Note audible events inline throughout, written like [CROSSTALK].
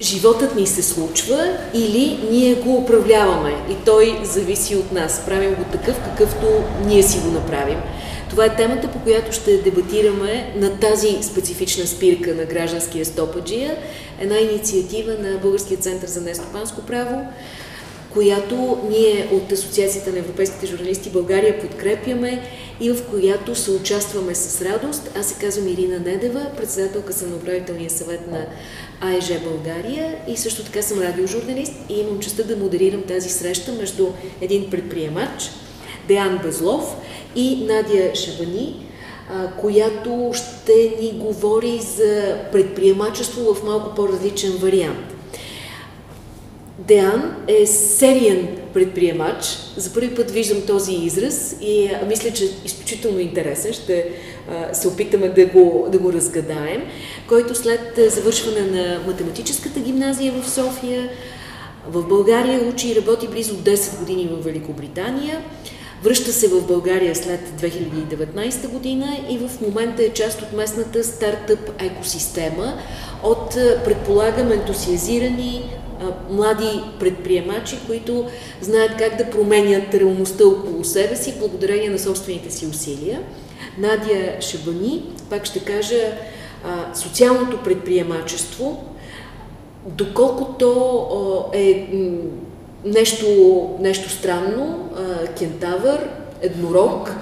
животът ни се случва или ние го управляваме и той зависи от нас. Правим го такъв, какъвто ние си го направим. Това е темата, по която ще дебатираме на тази специфична спирка на гражданския стопаджия, една инициатива на Българския център за нестопанско право, която ние от Асоциацията на европейските журналисти България подкрепяме и в която се участваме с радост. Аз се казвам Ирина Недева, председателка съм на управителния съвет на АЕЖ България и също така съм радиожурналист и имам честа да модерирам тази среща между един предприемач, Деян Безлов и Надя Шабани, която ще ни говори за предприемачество в малко по-различен вариант. Деан е сериен предприемач. За първи път виждам този израз и мисля, че е изключително интересен. Ще се опитаме да го, да го разгадаем. Който след завършване на математическата гимназия в София, в България учи и работи близо 10 години в Великобритания. Връща се в България след 2019 година и в момента е част от местната стартъп екосистема от, предполагам, ентусиазирани млади предприемачи, които знаят как да променят реалността около себе си, благодарение на собствените си усилия. Надя Шабани, пак ще кажа, социалното предприемачество, доколко то е нещо, нещо странно, кентавър, еднорог,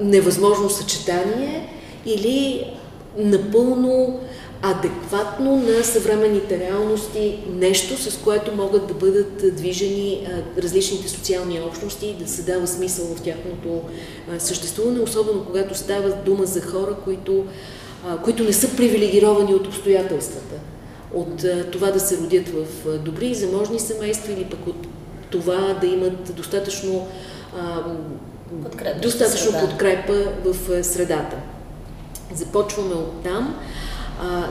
невъзможно съчетание или напълно адекватно на съвременните реалности, нещо с което могат да бъдат движени различните социални общности, да се дава смисъл в тяхното съществуване, особено когато става дума за хора, които, които не са привилегировани от обстоятелствата, от това да се родят в добри и заможни семейства или пък от това да имат достатъчно, подкрепа, достатъчно подкрепа в средата. Започваме от там. А,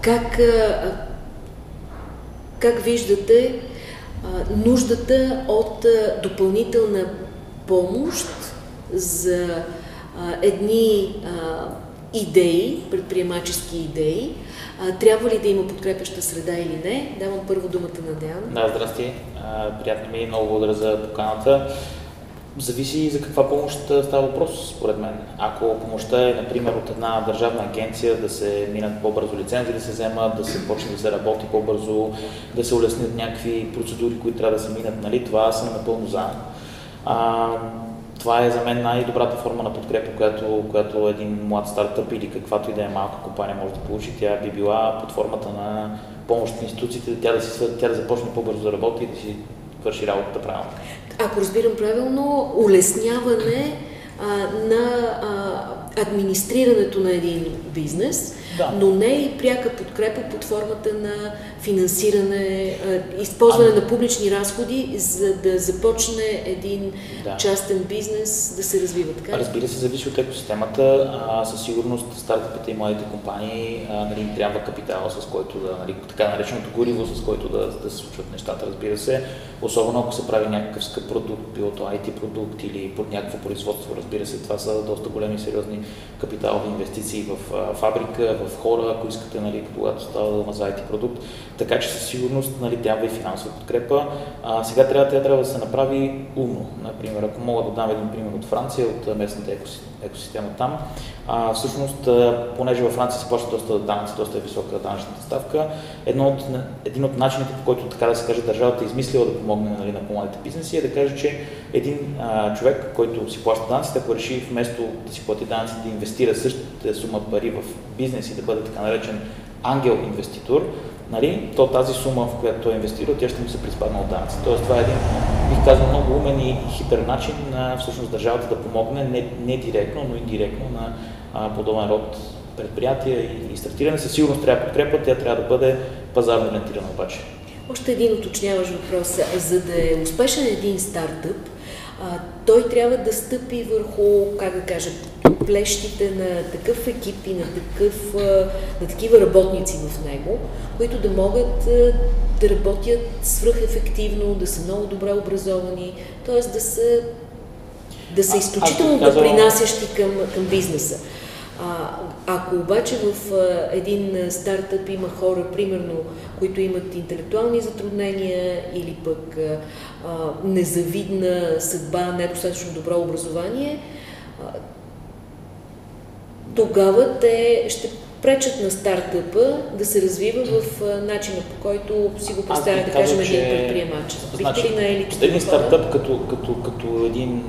как, а, как виждате а, нуждата от а, допълнителна помощ за а, едни а, идеи, предприемачески идеи, а, трябва ли да има подкрепяща среда или не? Давам първо думата на Деян. Да, здрасти. А, приятно ми и много благодаря за поканата. Зависи за каква помощ става въпрос, според мен. Ако помощта е, например, от една държавна агенция да се минат по-бързо лицензи да се вземат, да се почне да се работи по-бързо, да се улеснят някакви процедури, които трябва да се минат, нали, това съм напълно за. А, това е за мен най-добрата форма на подкрепа, която, която един млад стартъп или каквато и да е малка компания може да получи. Тя би била под формата на помощ на институциите, тя да, си, тя да започне по-бързо да работи и да си върши работата правилно ако разбирам правилно, улесняване а, на а, администрирането на един бизнес, да. но не и пряка подкрепа под формата на финансиране, използване а... на публични разходи, за да започне един да. частен бизнес да се развива. Така? Разбира се, зависи от екосистемата. А, със сигурност стартъпите и младите компании а, нали, им трябва капитал, с който да, нали, така нареченото гориво, с който да, да се случват нещата, разбира се. Особено ако се прави някакъв скъп продукт, било то IT продукт или под някакво производство, разбира се, това са доста големи сериозни капиталови инвестиции в а, фабрика, в хора, ако искате, нали, когато става дума за IT продукт. Така че със сигурност нали, трябва и финансова подкрепа. А, сега трябва, тя трябва да се направи умно. Например, ако мога да дам един пример от Франция, от местната екосистема там. А, всъщност, понеже във Франция се плаща доста данъци, доста е висока данъчната ставка, едно от, един от начините, по който така да се каже, държавата е измислила да помогне нали, на по-младите бизнеси, е да каже, че един а, човек, който си плаща данъците, ако реши вместо да си плати данъци, да инвестира същата сума пари в бизнес и да бъде така наречен ангел инвеститор, нали, то тази сума, в която той е инвестирал, тя ще му се приспадна от данъци. Тоест това е един, бих казал, много умен и хитър начин на всъщност държавата да помогне не, не директно, но и директно на а, подобен род предприятия и, и стартиране. Със сигурност трябва подкрепа, тя трябва да бъде пазарно ориентирана обаче. Още един уточняваш въпрос. За да е успешен един стартъп, а, той трябва да стъпи върху, как да кажа, плещите на такъв екип и на, такъв, на такива работници в него, които да могат да работят свръхефективно, да са много добре образовани, т.е. да са, да са изключително допринасящи към, към бизнеса. А, ако обаче в а, един стартъп има хора, примерно, които имат интелектуални затруднения или пък а, а, незавидна съдба, недостатъчно добро образование, а, тогава те ще пречат на стартъпа да се развива в начина по който си го представя, да кажем, един предприемач. Значи, на? Един стартъп като, като, като един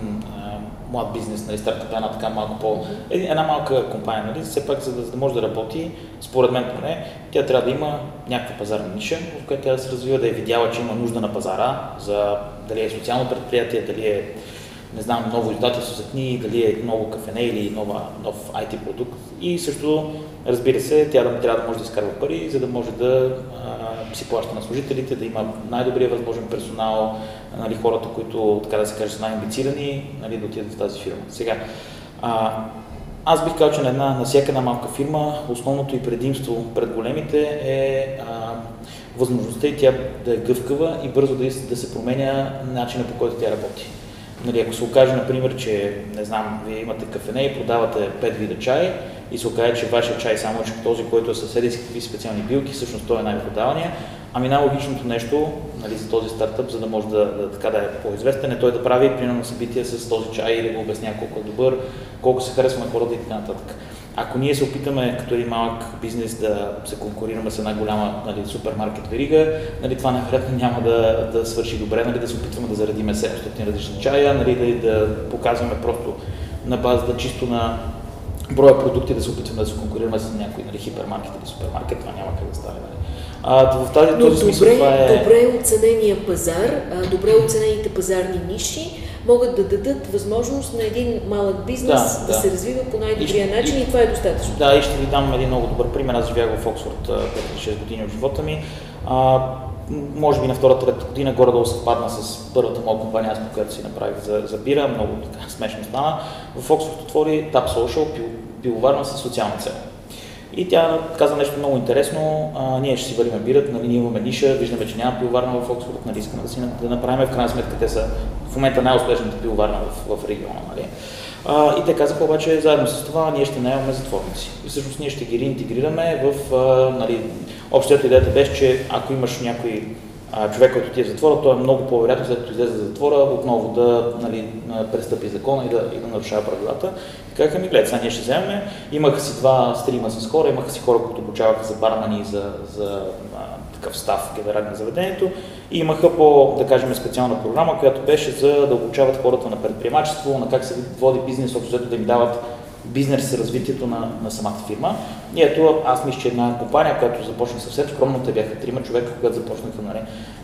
млад бизнес, нали, стартъп е една така малко по... Една малка компания, нали, все пак за да, за да може да работи, според мен поне, тя трябва да има някаква пазарна ниша, в която тя да се развива, да е видяла, че има нужда на пазара, за дали е социално предприятие, дали е не знам, ново издателство за книги, дали е ново кафене или нова, нов IT продукт. И също, разбира се, тя да, трябва да може да изкарва пари, за да може да а, си плаща на служителите, да има най-добрия възможен персонал, нали, хората, които, така да се каже, са най-амбицирани, нали, да отидат в тази фирма. Сега, а, аз бих казал, че на, една, на всяка една малка фирма основното и предимство пред големите е а, възможността и тя да е гъвкава и бързо да, да се променя начина по който тя работи. Нали, ако се окаже, например, че, не знам, вие имате кафене и продавате 5 вида чай и се окаже, че вашия чай само е този, който е съседи с какви специални билки, всъщност той е най-продавания, ами най-логичното нещо нали, за този стартъп, за да може да, да, така да е по-известен, е той да прави примерно събития с този чай и да го обяснява колко е добър, колко се харесва на хората и така нататък. Ако ние се опитаме като един малък бизнес да се конкурираме с една голяма нали, супермаркет верига, нали, това най-вероятно няма да, да свърши добре, нали, да се опитваме да заредиме 700 различни чая, нали, да, да показваме просто на базата чисто на броя продукти да се опитваме да се конкурираме с някой нали, хипермаркет или супермаркет, това няма как да стане. Нали. А, в тази, този добре, смисъл това е... Добре оценения пазар, добре оценените пазарни ниши, могат да дадат възможност на един малък бизнес да, да, да се развива по най-добрия начин и, и това е достатъчно. Да, и ще ви дам един много добър пример. Аз живях в Оксфорд 5-6 години от живота ми. А, може би на втората трета година горе-долу съвпадна с първата моя компания, аз която си направих за, за бира, много така [LAUGHS] смешно стана. В Оксфорд отвори Tap Social, пиловарна с социална цел. И тя каза нещо много интересно. А, ние ще си вариме бират, нали, ние имаме ниша, виждаме, че няма пиловарна в Оксфорд, нали, искаме да си да направим. В крайна сметка те са в момента най-успешната пиловарна в, в региона. Нали. А, и те казаха обаче, заедно с това ние ще наемаме затворници. И всъщност ние ще ги реинтегрираме в, а, нали, общата идеята беше, че ако имаш някой човек, който ти е в затвора, той е много по-вероятно, след като излезе за затвора, отново да нали, престъпи закона и да, и да нарушава правилата. Казаха ми, гледай, сега ние ще вземем. Имаха си два стрима с хора, имаха си хора, които обучаваха за бармани, за, за а, такъв став генерал на заведението и имаха по, да кажем, специална програма, която беше за да обучават хората на предприемачество, на как се води бизнес, общо да им дават бизнес развитието на, на самата фирма. И ето, аз мисля, че една компания, която започна съвсем скромно, те бяха трима човека, когато започнаха нали,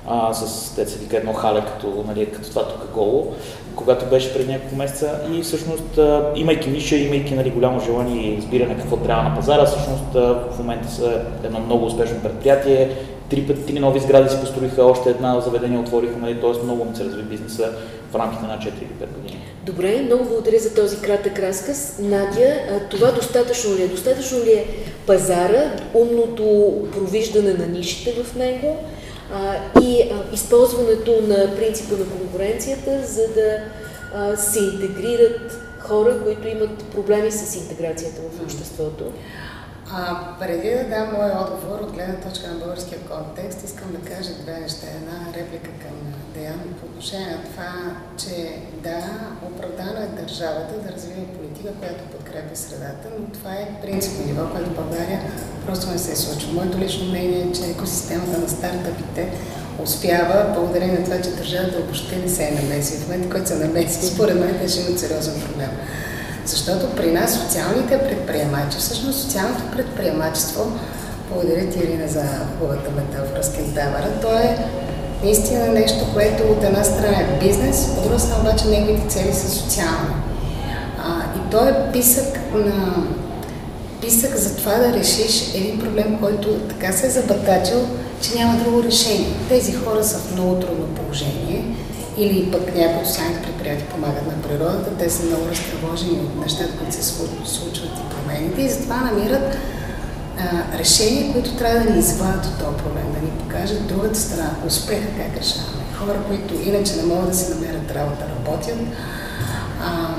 а, с те вика едно хале, като, нали, като това тук голо, когато беше преди няколко месеца. И всъщност, а, имайки ниша, имайки нали, голямо желание и разбиране какво трябва на пазара, всъщност а, в момента са едно много успешно предприятие, три, пъти, три нови сгради си построиха, още една заведение отвориха, нали, т.е. много се разви бизнеса в рамките на 4 или 5 години. Добре, много благодаря за този кратък разказ. Надя, това достатъчно ли е? Достатъчно ли е пазара, умното провиждане на нишите в него а, и а, използването на принципа на конкуренцията, за да а, се интегрират хора, които имат проблеми с интеграцията в обществото? А, преди да дам моя отговор от гледна точка на българския контекст, искам да кажа две неща. Една реплика към Деян по отношение на това, че да, оправдано е държавата да развива политика, която подкрепя средата, но това е принципно ниво, което в България просто не се случва. Моето лично мнение е, че екосистемата на стартъпите успява, благодарение на това, че държавата въобще не се е намеси. В момента, който се намеси, според мен, те ще имат сериозен проблем. Защото при нас социалните предприемачи, всъщност социалното предприемачество, благодаря ти, Ирина, за хубавата метафора с кентавъра, то е наистина нещо, което от една страна е бизнес, от друга страна обаче неговите цели са социални. А, и то е писък на писък за това да решиш един проблем, който така се е забатачил, че няма друго решение. Тези хора са в много трудно положение или пък някои от предприятия помагат на природата, те са много разтревожени от нещата, които се случват и промените и затова намират а, решения, които трябва да ни извадят от този проблем, да ни покажат другата страна, успеха как решаваме. Хора, които иначе не могат да си намерят работа, работят. А,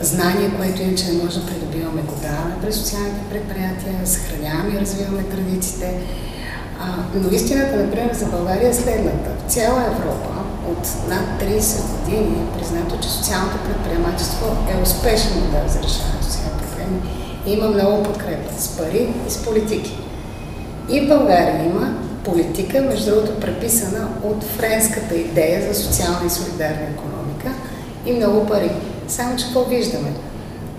знание, което иначе не може да придобиваме, го даваме през социалните предприятия, съхраняваме и развиваме традициите. А, но истината, например, за България е следната. В цяла Европа от над 30 години е признато, че социалното предприемачество е успешен модел за решаване проблеми има много подкрепа с пари и с политики. И в България има политика, между другото преписана от френската идея за социална и солидарна економика и много пари. Само, че какво виждаме?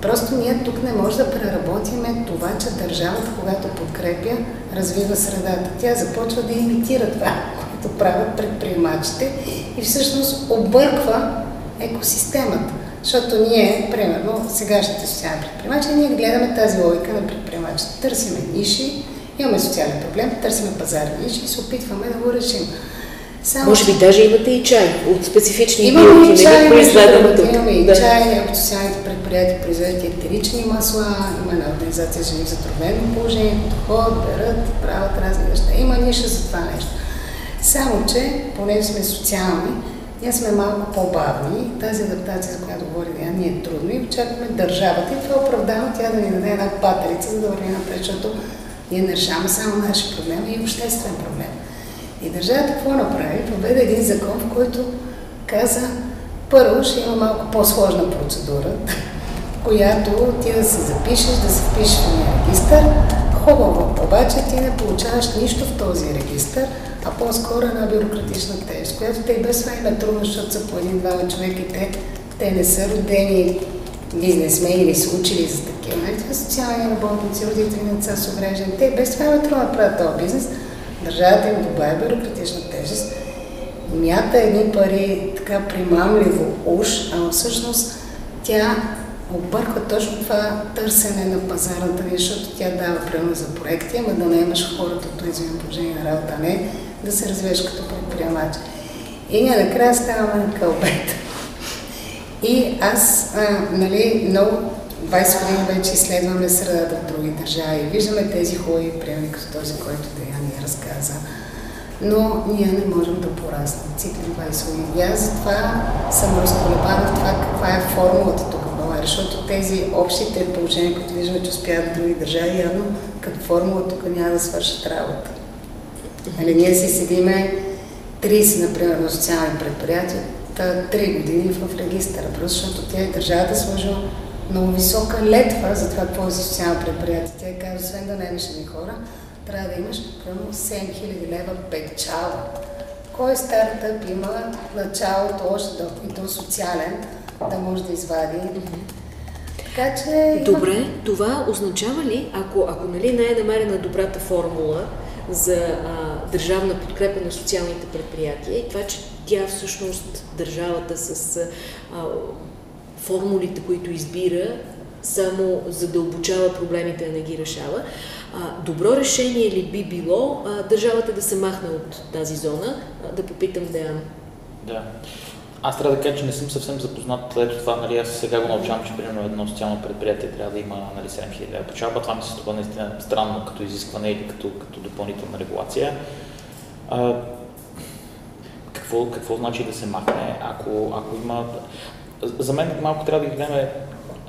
Просто ние тук не може да преработиме това, че държавата, когато подкрепя, развива средата. Тя започва да имитира това, което правят предприемачите и всъщност обърква екосистемата. Защото ние, примерно, сегашните социални предприемачи, ние гледаме тази логика на предприемачите. Търсиме ниши, имаме социален проблем, търсиме пазарни ниши и се опитваме да го решим. Само, Може би даже имате и чай от специфични имаме и чай, произведаме тук. Имаме и да. чай, от социалните предприятия произвеждат етерични масла, има една организация жени в затруднено положение, подход, берат, правят разни неща. Има ниша за това нещо. Само, че, понеже сме социални, ние сме малко по-бавни. Тази адаптация, за която говори Диан, ни е трудно и очакваме държавата. И това е оправдано тя да ни даде една патерица, за да върви напред, защото ние не решаваме само наши проблеми и обществен проблем. И държавата какво направи? Проведе един закон, в който каза, първо ще има малко по-сложна процедура, [LAUGHS] която ти да се запишеш, да се впишеш в регистър. Хубаво, обаче ти не получаваш нищо в този регистър, а по-скоро една бюрократична тежест, която те и без това им е трудно, защото са по един-два човека и те, те не са родени бизнесмени или са учили за такива. Нали? Това социални работници, родители на деца с увреждане. Те без това е трудно да правят този бизнес държавата им добавя бюрократична тежест, мята едни пари така примамливо уж, а всъщност тя обърква точно това търсене на пазарната ни, защото тя дава примерно за проекти, ама да не имаш хората от уязвимо положение на работа, не да се развиеш като предприемач. И ние накрая ставаме на кълбета. И аз, а, нали, много 20 години вече изследваме средата в други държави. Виждаме тези хубави примери, като този, който Деян ни разказа. Но ние не можем да пораснем цикли 20 години. И аз затова съм разколебана в това каква е формулата тук в България, защото тези общите положения, които виждаме, че успяват в други държави, явно като формула тук няма да свършат работа. Нали, ние си седиме 30, например, на социални предприятия, 3 години в регистъра, просто защото тя и държавата сложила много висока летва за това какво е за социално предприятие. Тя казва, освен да не ни хора, трябва да имаш примерно 7000 лева печала. Кой стартъп има началото още до, и то социален, да може да извади така че... Добре, това означава ли, ако, ако нали, не е намерена добрата формула за а, държавна подкрепа на социалните предприятия и това, че тя всъщност държавата с а, формулите, които избира, само задълбочава проблемите, а не ги решава. А, добро решение ли би било а, държавата да се махне от тази зона? А, да попитам Деян. Да. Аз трябва да кажа, че не съм съвсем запознат. Ето това, нали, аз сега го научавам, че примерно едно социално предприятие трябва да има нали, 7000 лева печалба. Това ми се струва наистина странно като изискване или като, като допълнителна регулация. А, какво, какво значи да се махне, ако, ако има за мен малко трябва да ги гледаме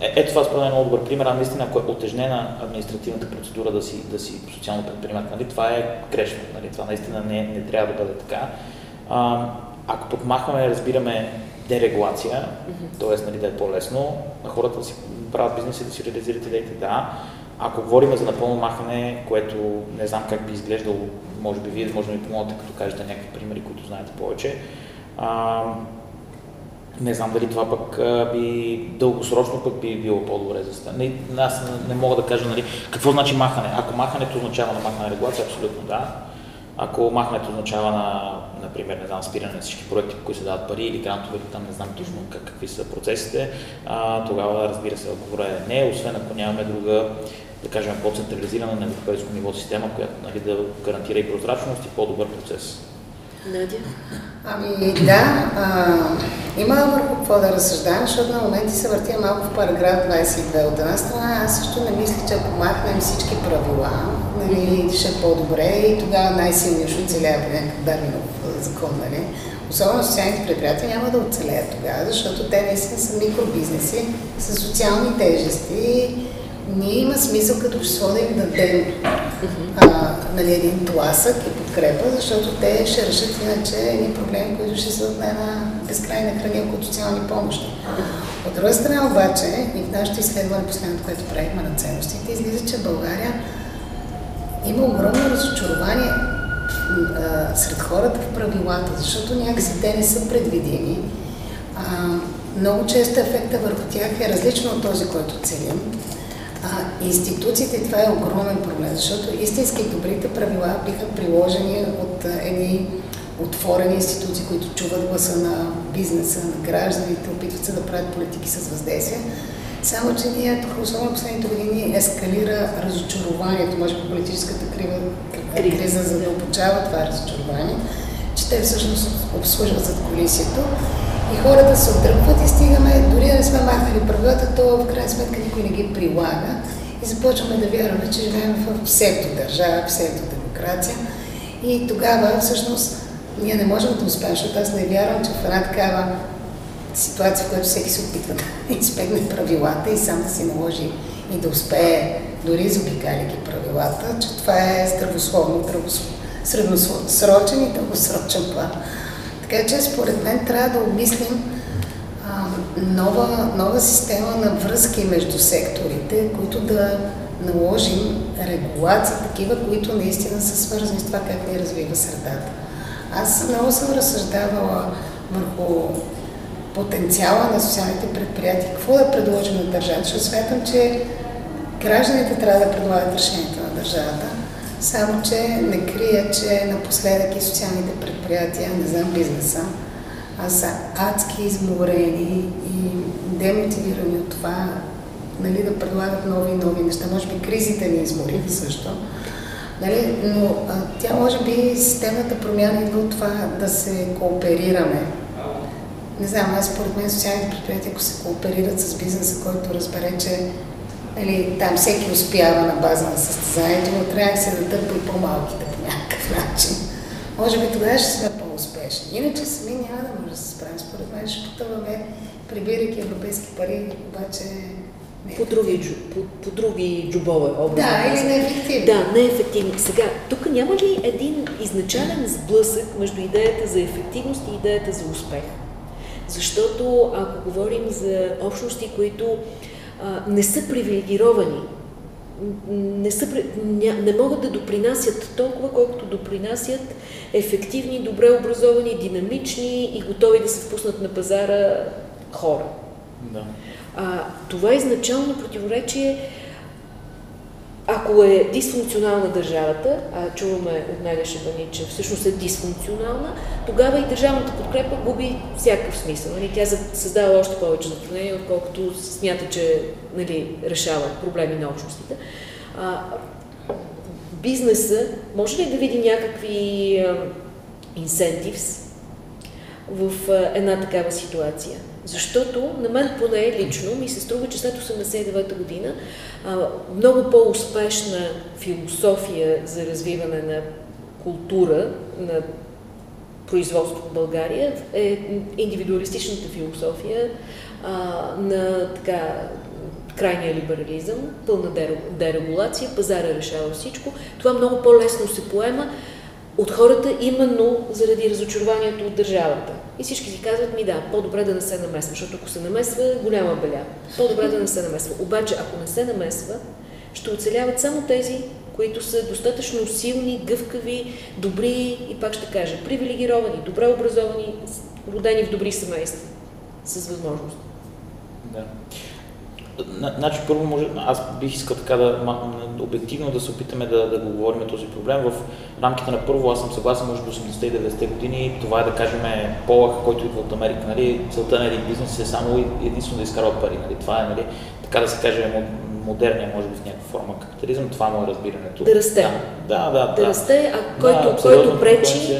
е, ето това според мен е много добър пример, а наистина ако е отежнена административната процедура да си, да си социално предприемат, нали, това е грешно, нали, това наистина не, не трябва да бъде така. А, ако пък махваме, разбираме дерегулация, mm-hmm. т.е. Нали, да е по-лесно, хората да си правят бизнес и да си реализират идеите, да. Ако говорим за напълно махане, което не знам как би изглеждало, може би вие може да ми помогнете, като кажете някакви примери, които знаете повече. А, не знам дали това пък би дългосрочно пък би било по-добре за стане. Аз не, не мога да кажа нали, какво значи махане. Ако махането означава на махане регулация, абсолютно да. Ако махането означава на, например, не знам, спиране на всички проекти, по които се дават пари или грантове, там не знам точно как, какви са процесите, а, тогава разбира се, отговора е не, освен ако нямаме друга, да кажем, по-централизирана на европейско ниво система, която нали, да гарантира и прозрачност и по-добър процес. Надя? Ами да, а, има върху какво да разсъждавам, защото на моменти се въртя малко в параграф 22. От една страна, аз също не мисля, че ако махнем всички правила, нали, ще е по-добре и тогава най-силният ще оцелява по някакъв Дарвинов закон, нали? особено социалните предприятия, няма да оцелеят тогава, защото те наистина са микробизнеси с социални тежести. Ние има смисъл като общество да им дадем нали, един тласък и подкрепа, защото те ще решат иначе едни проблеми, които ще са на една безкрайна хранилка от социални помощи. От друга страна обаче, и в нашето изследване, последното, което правихме на ценностите, излиза, че България има огромно разочарование а, сред хората в правилата, защото някакси те не са предвидими. А, много често ефекта върху тях е различно от този, който целим. А, институциите, това е огромен проблем, защото истински добрите правила биха приложени от едни отворени институции, които чуват гласа на бизнеса, на гражданите, опитват се да правят политики с въздействие. Само, че ние, особено последните години, ескалира разочарованието, може би политическата крива, криза задълбочава това разочарование, че те всъщност обслужват зад колисието. И хората се отдръпват и стигаме, дори да не сме махнали правилата, то в крайна сметка никой не ги прилага. И започваме да вярваме, че живеем в псевдодържава, псевдодемокрация. И тогава всъщност ние не можем да успеем, защото аз не вярвам, че в една такава ситуация, в която всеки се опитва да [LAUGHS] избегне правилата и сам да си наложи и да успее, дори заобикаляйки правилата, че това е здравословно, средносрочен и дългосрочен план. Така че според мен трябва да обмислим а, нова, нова система на връзки между секторите, които да наложим регулации, такива, които наистина са свързани с това как ни развива средата. Аз много съм разсъждавала върху потенциала на социалните предприятия, какво да предложим на държавата, защото смятам, че гражданите трябва да предлагат решението на държавата, само че не крия, че напоследък и социалните предприятия, не знам бизнеса, а са адски изморени и демотивирани от това нали, да предлагат нови и нови неща. Може би кризите ни измориха също. Нали? Но а, тя може би системната промяна идва от това да се кооперираме. Не знам, аз според мен социалните предприятия, ако се кооперират с бизнеса, който разбере, че нали, там всеки успява на база на състезанието, но трябва да се дадат и по-малките по някакъв начин. Може би тогава ще сме по-успешни. Иначе сами няма да може да се справим. Според мен ще потъваме, прибирайки европейски пари, обаче по други, по, по други джубове образи. Да, или неефективни. Да, неефективни. Сега, тук няма ли един изначален сблъсък между идеята за ефективност и идеята за успех? Защото ако говорим за общности, които а, не са привилегировани, не, са, не, не могат да допринасят толкова, колкото допринасят ефективни, добре образовани, динамични и готови да се впуснат на пазара хора. Да. А, това изначално противоречие, ако е дисфункционална държавата, а чуваме от Найда Шебани, че всъщност е дисфункционална, тогава и държавната подкрепа губи всякакъв смисъл. Нали? Тя създава още повече затруднения, отколкото смята, че нали, решава проблеми на общностите. А, бизнеса може ли да види някакви инсентивс в една такава ситуация? Защото на мен поне лично ми се струва, че след 89-та година много по-успешна философия за развиване на култура, на производство в България е индивидуалистичната философия а, на така крайния либерализъм, пълна дерегулация, пазара решава всичко. Това много по-лесно се поема от хората именно заради разочарованието от държавата. И всички си казват ми да, по-добре да не се намесва, защото ако се намесва, голяма беля. По-добре да не се намесва. Обаче, ако не се намесва, ще оцеляват само тези, които са достатъчно силни, гъвкави, добри и пак ще кажа, привилегировани, добре образовани, родени в добри семейства, с възможност. Да. Значи, първо, може, аз бих искал така да, обективно да се опитаме да, да го говорим този проблем. В рамките на първо, аз съм съгласен, може би 80 и 90 години, това е да кажем полъх, който идва от Америка. Нали? Целта на един бизнес е само единствено да изкарва пари. Нали? Това е, нали, така да се каже, модерния, може би в някаква форма капитализъм, това му е разбирането. Да расте. Да, да, да. Да, да расте, а който, да, който пречи,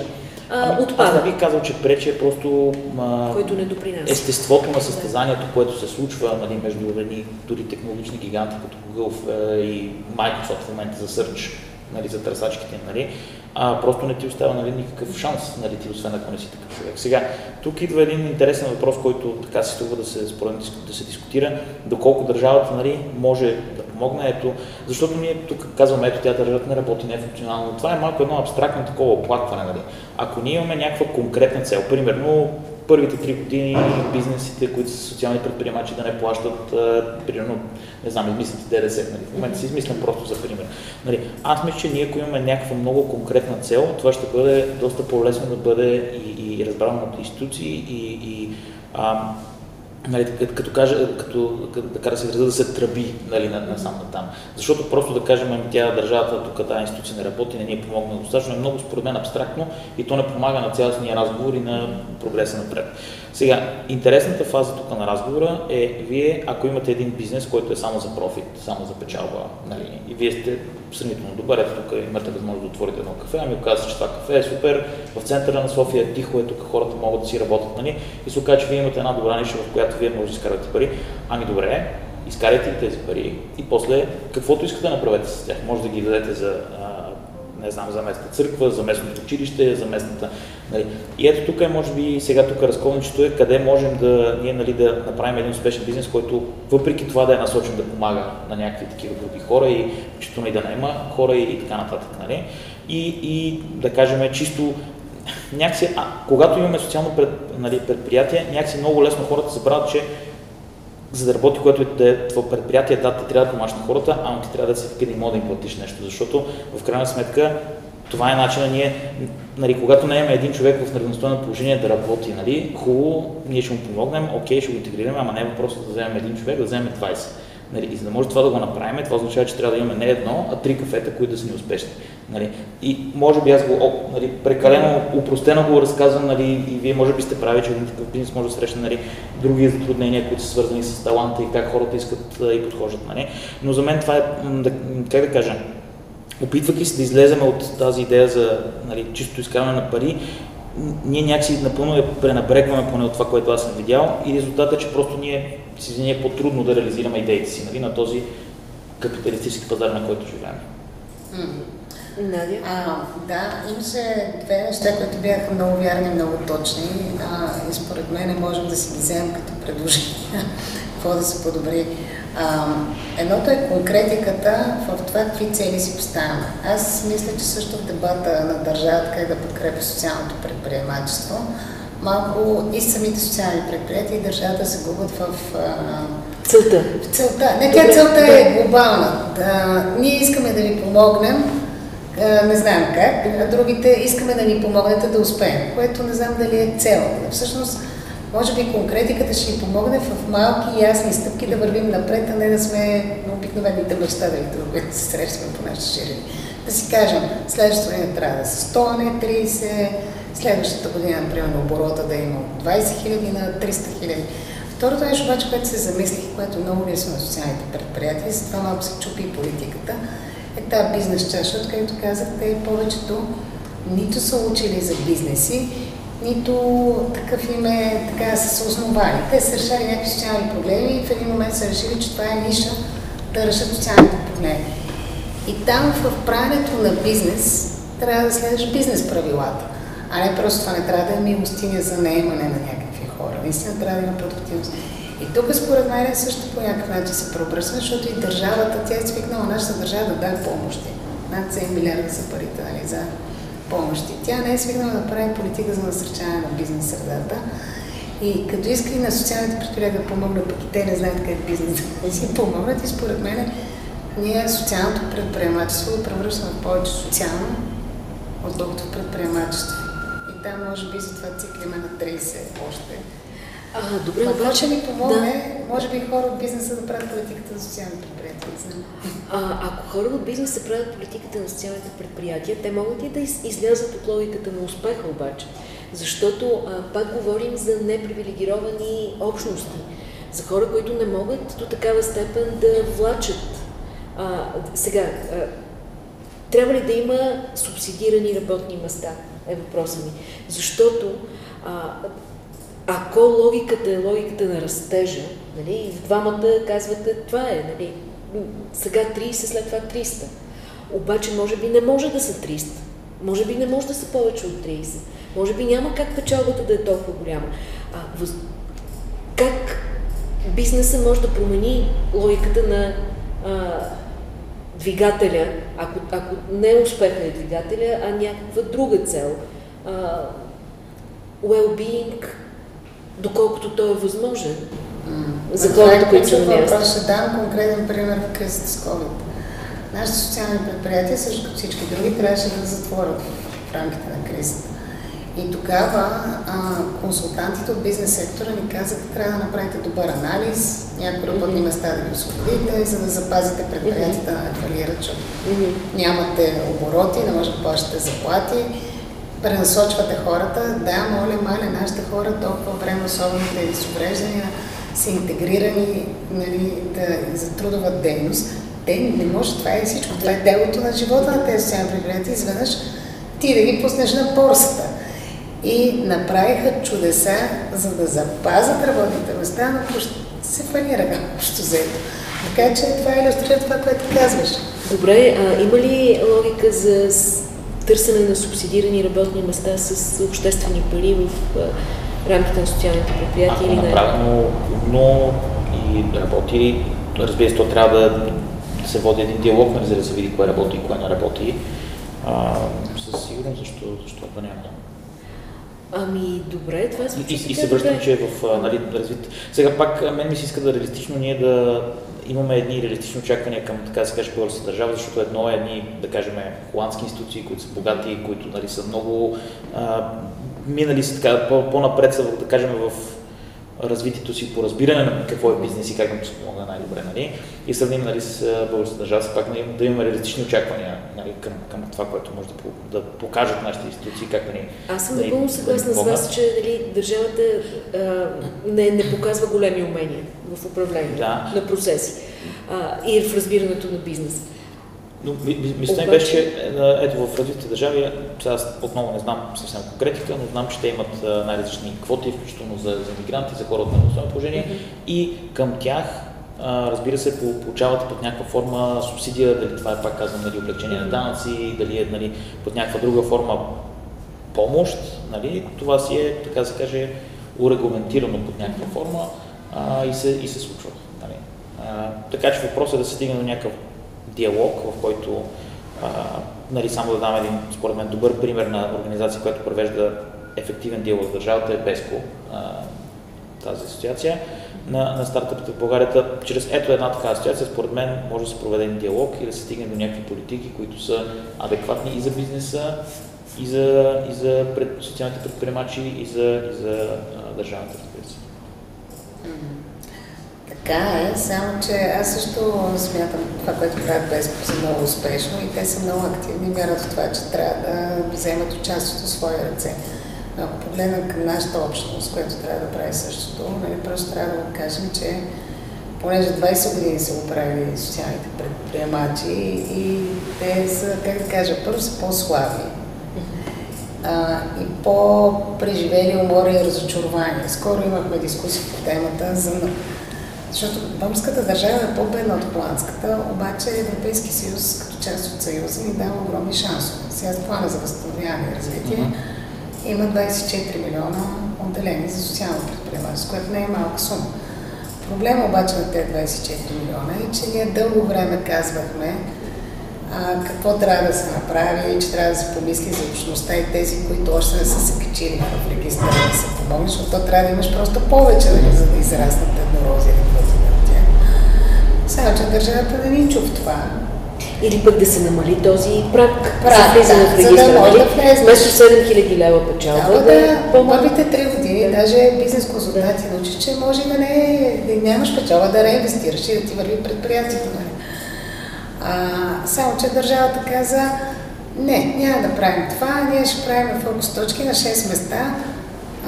а, отпада. Аз не бих казал, че пречи е просто а, Който не допринася. естеството на състезанието, което се случва нали, между едни дори технологични гиганти като Google е, и Microsoft в момента за Search нали, за търсачките, нали, а просто не ти остава нали, никакъв шанс, нали, ти, освен ако не си такъв човек. Сега, тук идва един интересен въпрос, който така се струва да се, според, да се дискутира, доколко държавата нали, може да помогне, ето, защото ние тук казваме, ето държавата не работи, не е функционално. Това е малко едно абстрактно такова оплакване. Нали. Ако ние имаме някаква конкретна цел, примерно първите три години бизнесите, които са социални предприемачи, да не плащат, примерно, не знам, измислите ДДС. Нали? В момента си измислям просто за пример. Нали? Аз мисля, че ние, ако имаме някаква много конкретна цел, това ще бъде доста по-лесно да бъде и, и разбрано от институции и, и а, нали, като, кажа, като, като, така да се изразя, да се тръби нали, на, на там. Защото просто да кажем, ами тя държавата, тук тази институция не работи, не ни е помогна достатъчно, е много според мен абстрактно и то не помага на цялостния разговор и на прогреса напред. Сега, интересната фаза тук на разговора е, вие, ако имате един бизнес, който е само за профит, само за печалба, нали, и вие сте сравнително добър, ето тук имате възможност да отворите едно кафе, ами оказва че това кафе е супер, в центъра на София е тихо, е тук хората могат да си работят, нали, и се оказва, че вие имате една добра ниша, в която вие можете да изкарате пари. Ами добре, изкарайте тези пари и после каквото искате да направете с тях. Може да ги дадете за не знам, за местната църква, за местното училище, за местната... Нали. И ето тук е, може би, сега тук разковничето е къде можем да, ние, нали, да направим един успешен бизнес, който въпреки това да е насочен да помага на някакви такива групи хора и включително и да наема хора и, и така нататък. Нали. И, и да кажем чисто някакси, а, когато имаме социално пред, нали, предприятие, някакси много лесно хората забравят, че за да работи, което е, е това предприятие, да, ти трябва да помагаш на хората, ама ти трябва да се къде да им платиш нещо, защото в крайна сметка това е начина ние, нали, когато имаме един човек в неравностойно положение да работи, нали, хубаво, ние ще му помогнем, окей, ще го интегрираме, ама не е въпросът да вземем един човек, да вземем 20. Нали, и за да може това да го направим, това означава, че трябва да имаме не едно, а три кафета, които да са ни успешни. Нали. И може би аз го о, нали, прекалено упростено го разказвам, нали, и вие може би сте прави, че един такъв бизнес може да срещне нали, други затруднения, които са свързани с таланта и как хората искат а, и подхождат. Нали. Но за мен това е, да, как да кажа, опитвайки се да излеземе от тази идея за нали, чисто изкарване на пари, ние някакси напълно я пренабрегваме поне от това, което аз съм видял и резултатът е, че просто ние си ни е по-трудно да реализираме идеите си нали, на този капиталистически пазар, на който живеем. Надя? А, да, имаше две неща, които бяха много вярни, много точни а, и според мен можем да си ги вземем като предложения, [LAUGHS] какво да се подобри. А, едното е конкретиката в това какви цели си поставяме. Аз мисля, че също в дебата на държавата как да подкрепи социалното предприемачество, малко и самите социални предприятия и държавата се губят в а, целта. В целта. Не, тя целта е глобална. Да, ние искаме да ви помогнем, не знаем как, а другите искаме да ни помогнете да успеем, което не знам дали е цел. Всъщност, може би конкретиката ще ни помогне в малки ясни стъпки да вървим напред, а не да сме обикновените мечтателите, които се срещаме по нашите ширини. Да си кажем, следващата година трябва да са 100, а не 30, следващата година, например, оборота да има 20 хиляди на 300 хиляди. Второто нещо обаче, което се замислих, което е много лесно на социалните предприятия, за това малко се чупи и политиката, е тази бизнес чаша, откъдето казахте, повечето нито са учили за бизнеси, нито такъв им е, така са се основали. Те са решали някакви социални проблеми и в един момент са решили, че това е ниша да решат социалните проблеми. И там в правенето на бизнес трябва да следваш бизнес правилата, а не просто това не трябва да е милостиня за наемане на някакви хора. Наистина трябва да има продуктивност. И тук според мен също по някакъв начин се преобръсва, защото и държавата, тя е свикнала нашата държава да даде помощи. Над 7 милиарда за парите нали, за помощи. Тя не е свикнала да прави политика за насърчаване на бизнес средата. И като иска и на социалните предприятия да помогнат, пък и те не знаят как бизнес [LAUGHS] да си помогнат и според мен ние социалното предприемачество го превръщаме повече социално, отколкото предприемачество. И там може би за това циклиме на 30 още а, добре, Ма обаче ни помогне, да. може би хора от бизнеса да правят политиката на социални предприятия. А, ако хора от бизнеса правят политиката на социалните предприятия, те могат и да излязат от логиката на успеха обаче. Защото а, пак говорим за непривилегировани общности, за хора, които не могат до такава степен да влачат. А, сега, а, трябва ли да има субсидирани работни места? Е въпросът ми. Защото а, ако логиката е логиката на растежа, нали, и двамата казвате това е, нали, сега 30, след това 300. обаче може би не може да са 300. Може би не може да са повече от 30. Може би няма как печалбата да е толкова голяма. А, въз... Как бизнеса може да промени логиката на а, двигателя, ако, ако не е успеха на двигателя, а някаква друга цел. А, well-being, доколкото той е възможен. За хората, които са на Ще дам конкретен пример в кризата с COVID. Нашите социални предприятия, също като всички други, трябваше да затворят в рамките на кризата. И тогава а, консултантите от бизнес сектора ни казаха, трябва да направите добър анализ, някои работни места да ги освободите, за да запазите предприятията да не фалират, защото нямате обороти, не може да плащате заплати, пренасочвате хората. Да, моля, маля, нашите хора толкова време, особено тези с увреждания, са интегрирани нали, да, за трудова дейност. Те не може, това е всичко, това е делото на живота на тези социални предприятия. Изведнъж ти да ги пуснеш на борсата и направиха чудеса, за да запазят работните места, но се фалираха общо взето. Така че това иллюстрира това, което казваш. Добре, а има ли логика за търсене на субсидирани работни места с обществени пари в рамките на социалните предприятия или не? Направено но и работи. Разбира се, то трябва да се води един диалог, нали, за да се види кое работи и кое не работи. А, със сигурност, защо, защо да няма. Ами, добре, това е И, и, и се връщам, че е в нали, развит. Сега пак, мен ми се иска да реалистично ние да имаме едни реалистични очаквания към, така да се каже, българската държава, защото едно е едни, да кажем, холандски институции, които са богати, които нали, са много а, минали са така по-напред, са, да кажем, в развитието си по разбиране на какво е бизнес и как да му се помогне най-добре. Нали? И сравним нали, с българската държава, пак нали, да имаме реалистични очаквания нали, към, към това, което може да, да покажат нашите институции, как да ни Аз съм напълно нали, съгласна с вас, че нали, държавата а, не, не показва големи умения в управлението да. на процеси а, и в разбирането на бизнес. Но мисля ми беше, че ето в развитите държави, сега отново не знам съвсем конкретика, но знам, че те имат най-различни квоти, включително за, за мигранти, за хора от неравностойно положение mm-hmm. и към тях разбира се, получавате под някаква форма субсидия, дали това е пак казвам, нали, облегчение на данъци, дали е нали, под някаква друга форма помощ, нали, това си е, така да се каже, урегламентирано под някаква форма а, и, се, и се случва. Нали. А, така че въпросът е да се стигне до някакъв диалог, в който а, нали, само да дам един, според мен, добър пример на организация, която провежда ефективен диалог с държавата е БЕСКО, тази асоциация на, на стартъпите в България. Чрез ето една такава асоциация, според мен, може да се проведе диалог и да се стигне до някакви политики, които са адекватни и за бизнеса, и за, и за пред, социалните предприемачи, и за, и за а, държавната, разбира се. Така е, само че аз също смятам това, което правят за много успешно и те са много активни, вярват в това, че трябва да вземат участието в свои ръце. Ако погледнем към нашата общност, която трябва да прави същото, нали, просто трябва да кажем, че понеже 20 години са го правили социалните предприемачи и те са, как да кажа, първо са по-слаби а, и по-преживели умори и разочарование. Скоро имахме дискусия по темата за защото българската държава е по-бедна от холандската, обаче Европейски съюз, като част от съюза, ни дава огромни шансове. Сега с плана за възстановяване и развитие mm-hmm. има 24 милиона отделени за социално предприемачество, което не е малка сума. Проблема обаче на тези 24 милиона е, че ние дълго време казвахме а, какво трябва да се направи, че трябва да се помисли за общността и тези, които още не са се качили в регистъра да се помогнеш, защото трябва да имаш просто повече, нали, за да израснат еднорози или каквото да тях. Сега, че държавата да ни чув това. Или пък да се намали този прак, прак за влизане да, в регистъра. За да може да влезе. Вместо 7000 лева печалба. Да, да, първите три години, да. даже бизнес консултанти да. научи, че може да не да нямаш печалба да реинвестираш и да ти върви предприятието. Нали? А, само, че държавата каза, не, няма да правим това, ние ще правим фокус точки на 6 места,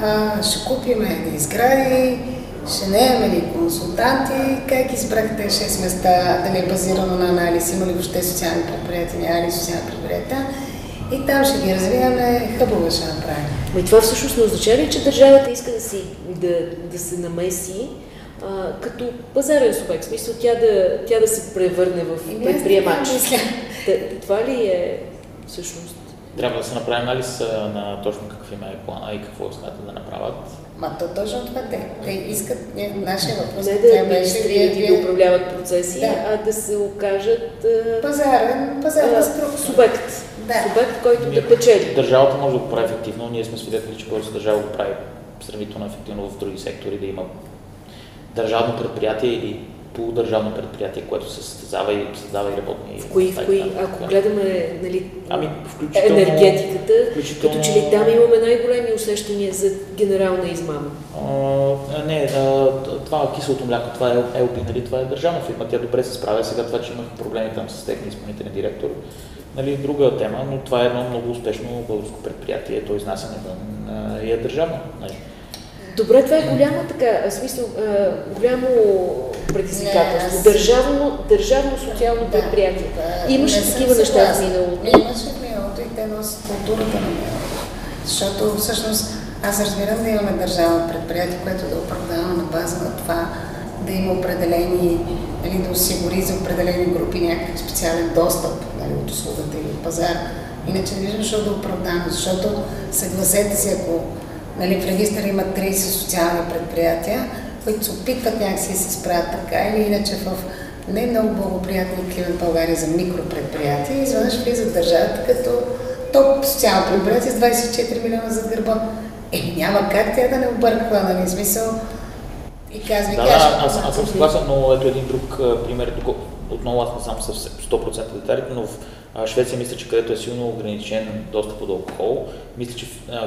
а, ще купим едни сгради, ще наемем ли консултанти, как избрахте 6 места, дали е базирано на анализ, има ли въобще социални предприятия, няма ли социални предприятия. И там ще ги развиваме, хъбове ще направим. И това всъщност не означава ли, че държавата иска да, си, да, да се намеси а, като пазарен субект, в смисъл тя да, тя да се превърне в предприемач. Това ли е всъщност? Трябва да се направи анализ на точно какъв има е плана и какво смятат да направят. Ма то точно това те. Те искат, не, нашия въпрос не да администрират да управляват процеси, да. а да се окажат пазарен, пазарен субект. Да. Субект, който да печели. Държавата може да го прави ефективно. Ние сме свидетели, че българската държава го прави сравнително ефективно в други сектори, да има държавно предприятие или полудържавно предприятие, което се състезава и създава и работни. В кои, в кои, ако гледаме нали, ами, енергетиката, включително... като че ли там имаме най-големи усещания за генерална измама? А, не, а, това киселото мляко, това е ЕЛПИ, нали, това е държавна фирма, тя добре се справя. Сега това, че имах проблеми там с техния изпълнителен директор, нали, друга тема, но това е едно много успешно българско предприятие, то изнасяне и е държавно. Нали. Добре, това е голяма така, смисъл, голямо предизвикателство. Държавно, държавно социално да, предприятие. Да, Имаше такива неща в миналото. Имаше в миналото и те носят културата на миналото. Защото всъщност аз разбирам да имаме държавно предприятие, което да оправдава на база на това да има определени, нали, да осигури за определени групи някакъв специален достъп нали, от услугата или от пазара. Иначе не виждам защо да оправдаваме, защото съгласете се, ако нали, в регистъра има 30 социални предприятия, които се опитват някакси да се справят така или иначе в не много благоприятни климат България за микропредприятия, изведнъж влизат държавата като топ социално предприятие с 24 милиона зад гърба. Е, няма как тя да не обърква, нали, смисъл. И казва, да, да, аз, аз съм съгласен, но ето един друг пример, отново аз не съм с 100% деталите, но в Швеция мисля, че където е силно ограничен достъп до алкохол, мисля, че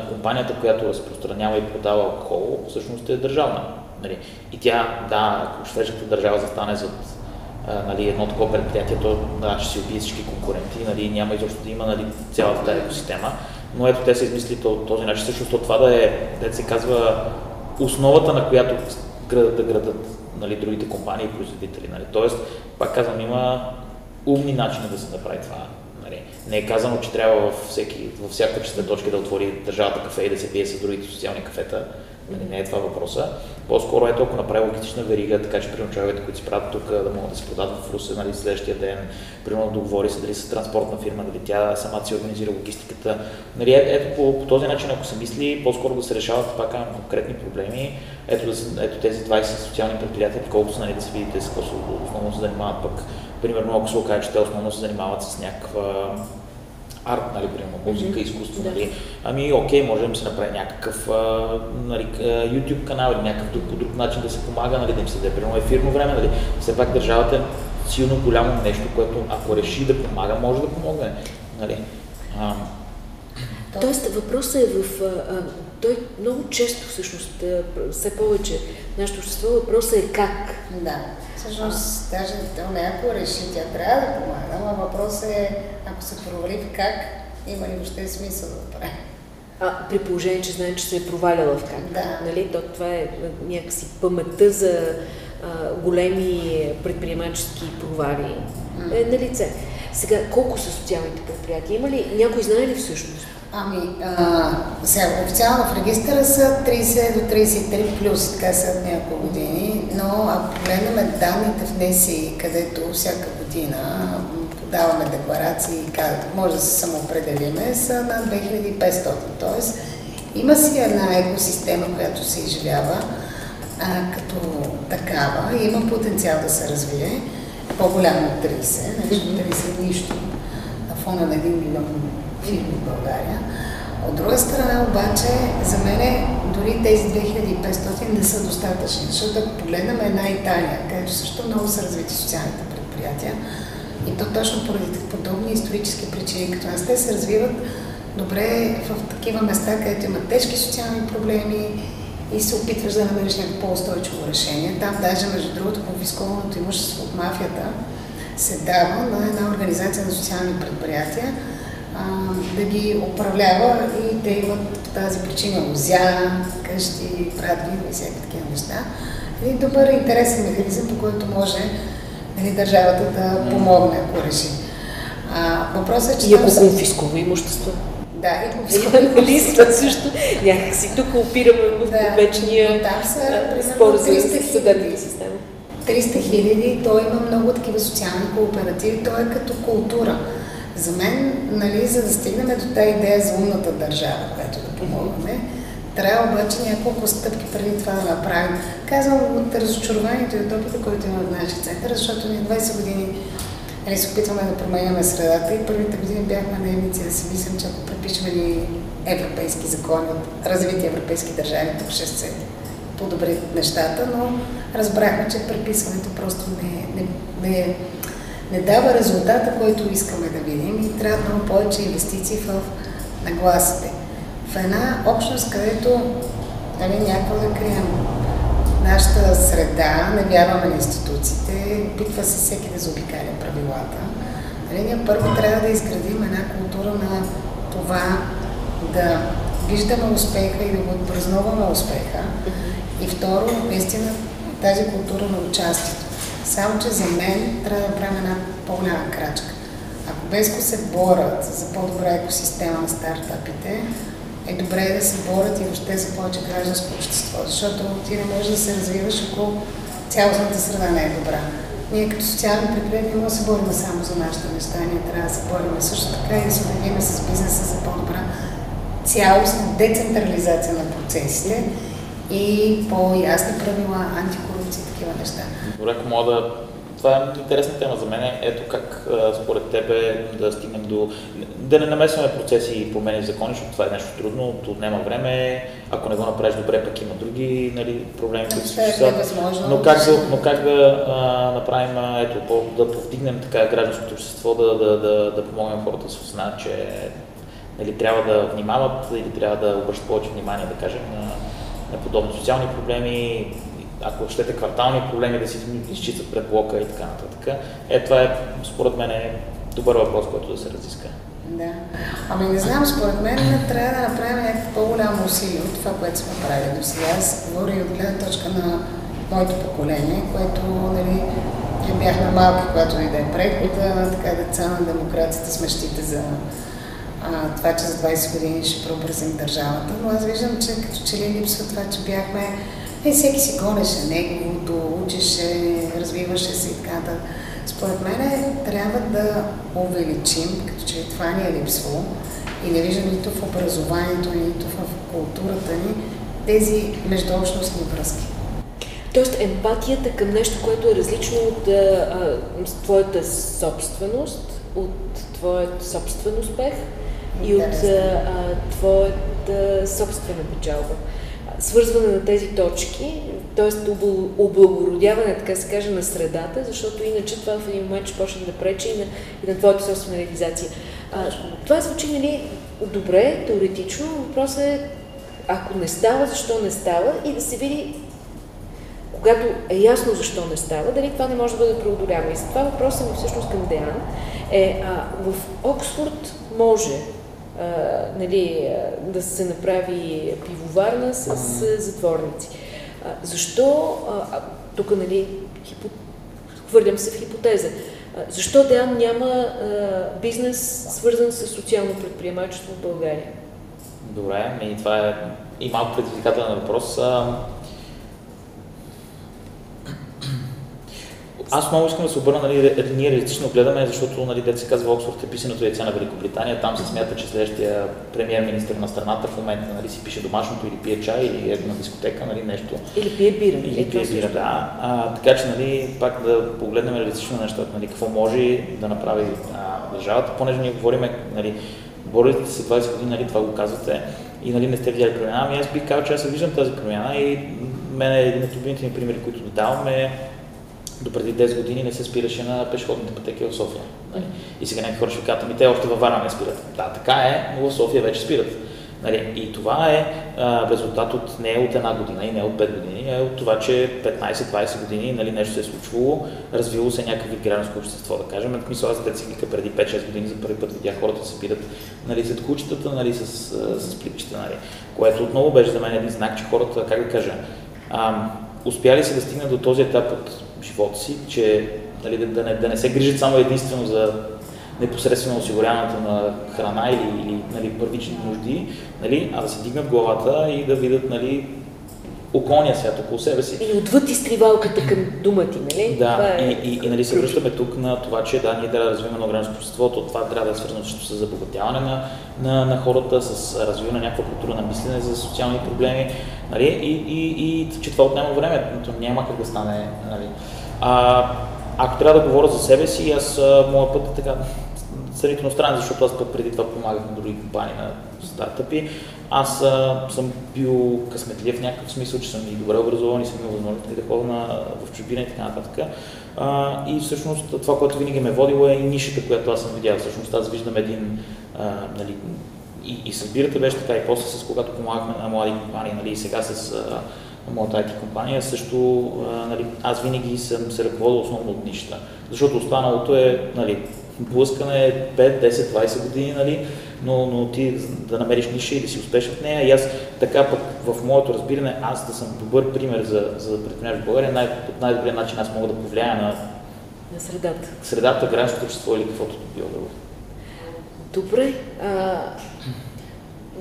компанията, която разпространява и продава алкохол, всъщност е държавна. Нали? И тя, да, ако шведската държава застане зад нали, едно такова предприятие, то да, ще си убие всички конкуренти, нали, няма изобщо да има нали, цялата тази екосистема. Но ето те са измислили този начин, също това да е, да се казва, основата на която градат, да градат нали, другите компании и производители. Нали. Тоест, пак казвам, има умни начини да се направи това. Нали. Не е казано, че трябва във, всеки, във всяка чиста точка да отвори държавата кафе и да се пие с другите социални кафета. Нали, не е това въпроса. По-скоро ето, ако направи логистична верига, така че примерно човеките, които си правят тук, да могат да се продадат в Русе нали, следващия ден, примерно договори се дали с транспортна фирма, дали тя сама си организира логистиката. Нали, е, ето по, по, този начин, ако се мисли, по-скоро да се решават пак конкретни проблеми, ето, да, ето тези 20 социални предприятия, колкото са нали, да се видите с какво основно се занимават пък примерно ако се окаже, че те основно се занимават с някаква арт, нали, примерно, музика, изкуство, да. нали, ами окей, може да се направи някакъв а, нали, YouTube канал или някакъв друг, по друг начин да се помага, нали, да им се даде примерно ефирно време, нали. Все пак държавата е силно голямо нещо, което ако реши да помага, може да помогне. Нали. А, Тоест въпросът е в... А, той много често всъщност, все повече нашето общество, въпросът е как. Да. Всъщност, даже то не ако реши, тя трябва да помага, но въпросът е, ако се провали как, има ли въобще смисъл да прави. А, при положение, че знаем, че се е проваляла в как. Да. Нали? То, това е някакси паметта за а, големи предприемачески провали mm. е на лице. Сега, колко са социалните предприятия? Има ли, някой знае ли всъщност? Ами, а, сега, официално в регистъра са 30 до 33 плюс, така са няколко години, но ако погледнем данните в НЕСИ, където всяка година подаваме декларации как може да се самоопределиме, са на 2500. Тоест, има си една екосистема, която се изживява а, като такава и има потенциал да се развие по-голямо от 30, нещо 30 нищо на фона на 1 милион фирми в България. От друга страна обаче, за мен дори тези 2500 не са достатъчни, защото ако погледнем една Италия, където също много са развити социалните предприятия, и то точно поради подобни исторически причини, като нас, те се развиват добре в такива места, където има тежки социални проблеми и се опитваш да намериш някакво по-устойчиво решение. Там даже, между другото, конфискованото имущество от мафията се дава на една организация на социални предприятия, а, да ги управлява и те имат по тази причина лузя, къщи, правят и всякакви такива неща. И добър интересен механизъм, по който може нали, държавата да помогне, ако реши. А, въпросът е, че... И ако конфискува имущество? Да, и [LAUGHS] нали, това също някакси тук опираме в Да, вечния там са, спор за 300 съдебната система. 300 хиляди, той има много такива социални кооперативи, той е като култура. За мен, нали, за да стигнем до тази идея за умната държава, която да помогнем, трябва обаче няколко стъпки преди това да направим. Казвам от разочарованието и от опита, който има в нашия център, защото ние 20 години нали, се опитваме да променяме средата и първите години бяхме наивници да си мислим, че ако препишем ни европейски закони от развити европейски държави, тук ще се подобрят нещата, но разбрахме, че преписването просто не, не, не, не дава резултата, който искаме да видим и трябва много повече инвестиции в нагласите. В една общност, където нали, някакво да крием нашата среда, не вярваме на институциите, опитва се всеки да заобикаля правилата. Нали, ние първо трябва да изградим една култура на това да виждаме успеха и да го отпразнуваме успеха. И второ, наистина тази култура на участието. Само, че за мен трябва да правим една по-голяма крачка. Ако Беско се борят за по-добра екосистема на стартапите, е добре да се борят и въобще за повече гражданско общество, защото ти не можеш да се развиваш, ако цялостната среда не е добра. Ние като социални предприятия не можем да се борим само за нашите неща, ние трябва да се борим също така и да се обединим с бизнеса за по-добра цялостна децентрализация на процесите и по-ясни правила, антикорупция и такива неща. Добре, ако мога да това е интересна тема за мен. Ето как според тебе да стигнем до... Да не намесваме процеси и промени в закони, защото това е нещо трудно, то отнема време. Ако не го направиш добре, пък има други нали, проблеми, които се случват. Но как да, но как да а, направим, ето, по, да повдигнем така гражданското общество, да, да, да, да помогнем хората да се осъзнаят, че нали, трябва да внимават или трябва да обръщат повече внимание, да кажем, на, на подобни социални проблеми, ако щете квартални проблеми да си изчистват пред блока и така нататък. Е, това е, според мен, е добър въпрос, който да се разиска. Да. Ами не знам, според мен трябва да направим някакво по-голямо усилие от това, което сме правили до сега. Аз говоря и от гледна точка на моето поколение, което нали, бяхме малки, когато дойде преход, така деца на демокрацията сме щите за а, това, че за 20 години ще преобразим държавата, но аз виждам, че като че ли липсва това, че бяхме и всеки си гонеше неговото, учеше, развиваше се и така да. Според мен трябва да увеличим, като че това ни е липсвало, и не виждам нито в образованието, нито в културата ни, тези междуобщностни връзки. Тоест емпатията към нещо, което е различно от а, твоята собственост, от твоят собствен успех и от а, твоята собствена печалба свързване на тези точки, т.е. облагородяване, така се каже, на средата, защото иначе това в един момент ще почне да пречи и на, и на твоята собствена реализация. А, това звучи нали, добре, теоретично, въпросът е ако не става, защо не става и да се види когато е ясно защо не става, дали това не може да бъде преодоляно. И затова въпросът ми всъщност към Деян е, а, в Оксфорд може а, нали, да се направи пивоварна с, с затворници. А, защо, а, тук нали, хипо, хвърлям се в хипотеза, а, защо Деян няма а, бизнес свързан с социално предприемачество в България? Добре, и това е и малко предизвикателен въпрос. А, Аз много искам да се обърна, нали, ние реалистично гледаме, защото, нали, дете се казва Оксфорд е писаното яйце на Великобритания, там се смята, че следващия премьер-министр на страната в момента нали, си пише домашното или пие чай, или е на дискотека, нали, нещо. Или пие бира. Или е, пие бира, да. А, така че, нали, пак да погледнем реалистично нещата, нали, какво може да направи а, държавата, понеже ние говорим, нали, борите се 20 години, нали, това го казвате, и нали, не сте видяли промяна, ами аз бих казал, че аз виждам тази промяна и мен е един от любимите ми примери, които даваме до преди 10 години не се спираше на пешеходните пътеки в София. Нали? И сега някакви хора ще кажат, ами те още във Варна не спират. Да, така е, но в София вече спират. Нали? И това е а, резултат от не от една година и не от 5 години, а от това, че 15-20 години нали, нещо се е случвало, развило се някакви гражданско общество, да кажем. Мисля, аз деца преди 5-6 години за първи път видях хората се спират нали, след кучетата нали, с, с плипчета, нали, което отново беше за мен един знак, че хората, как да кажа, а, успяли се да стигнат до този етап от живота си, че нали, да, да, не, да не се грижат само единствено за непосредствено осигуряването на храна или, или нали, първични нужди, нали, а да се дигнат главата и да видят нали, околния свят около себе си. И отвъд изтривалката към дума ти, нали? Да, това е... и, и, и нали се връщаме тук на това, че да, ние трябва да развиваме много гражданско обществото, това трябва да е свързано с забогатяване на, на, на хората, с развиване на някаква култура на мислене за социални проблеми, нали? И, и, и, че това отнема време, няма как да стане, нали? А, ако трябва да говоря за себе си, аз моят път е така сравнително странен, защото аз пък преди това помагах на други компании на стартъпи. Аз а, съм бил късметлив в някакъв смисъл, че съм и добре образован и съм имал възможност да ходя в чужбина и така нататък. И всъщност това, което винаги ме е водило е и нишата, която аз съм видял. Всъщност аз виждам един, а, нали, и, и събирате беше така и после с когато помагахме на млади компании, нали, и сега с а, моята IT компания, също а, нали, аз винаги съм се ръководил основно от нищата, защото останалото е нали, блъскане 5, 10, 20 години, нали, но, но ти да намериш ниша и да си успешен в нея. И аз така пък в моето разбиране, аз да съм добър пример за, за предприемач в България, най- по най-добрия начин аз мога да повлияя на, на средата. Средата, гражданското общество или каквото било да Добре. А,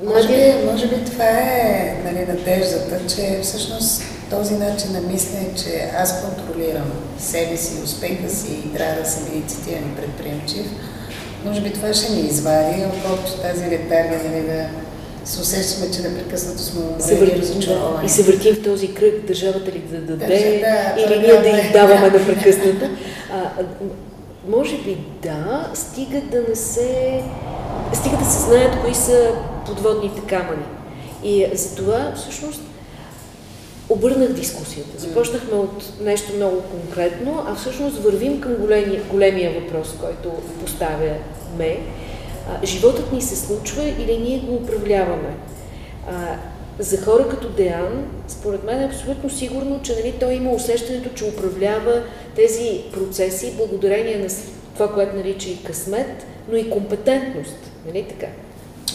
може би, може би това е нали, надеждата, че всъщност този начин на мислене, че аз контролирам себе си, успеха си и трябва да съм инициативен и предприемчив, може би това ще ни извади, отколкото тази летария, нали, да се усещаме, че непрекъснато сме умрели разочаровани. И се въртим в този кръг, държавата ли да даде, да, или ние да им даваме непрекъснато. А, може би да, стига да не се... Стига да се знаят кои са подводните камъни. И за това всъщност обърнах дискусията. Започнахме от нещо много конкретно, а всъщност вървим към големия, големия въпрос, който поставя ме. А, животът ни се случва или ние го управляваме? А, за хора като Деян, според мен е абсолютно сигурно, че нали, той има усещането, че управлява тези процеси благодарение на това, което нарича и късмет, но и компетентност. Нали така?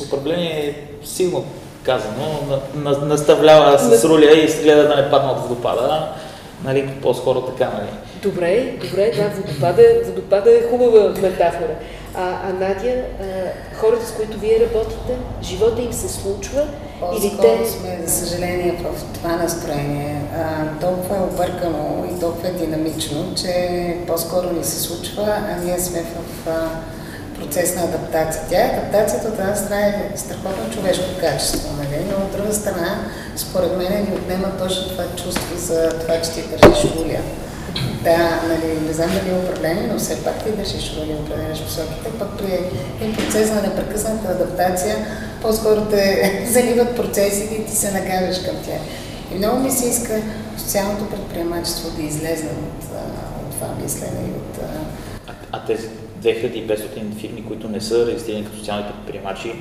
Управление е силно казано, на, на, наставлява с руля и гледа да не падна от водопада. Нали, по-скоро така, нали? Добре, добре, да, водопада, водопада е хубава метафора. А, а Надя, а, хората, с които вие работите, живота им се случва или те... сме, за съжаление, в това настроение. А, толкова е объркано и толкова е динамично, че по-скоро ни се случва, а ние сме в а, процес на адаптация. Тя адаптацията от една страна е страхотно човешко качество, нали? но от друга страна, според мен, ни отнема точно това чувство за това, че ти държиш воля. Да, нали, не знам дали е управление, но все пак ти държиш воля, определяш посоките, пък при един процес на непрекъсната адаптация, по-скоро те [LAUGHS] заливат процесите и ти се нагавяш към тях. И много ми се иска социалното предприемачество да излезе от, от това мислене и от... А, а тези 2500 фирми, които не са регистрирани като социални предприемачи,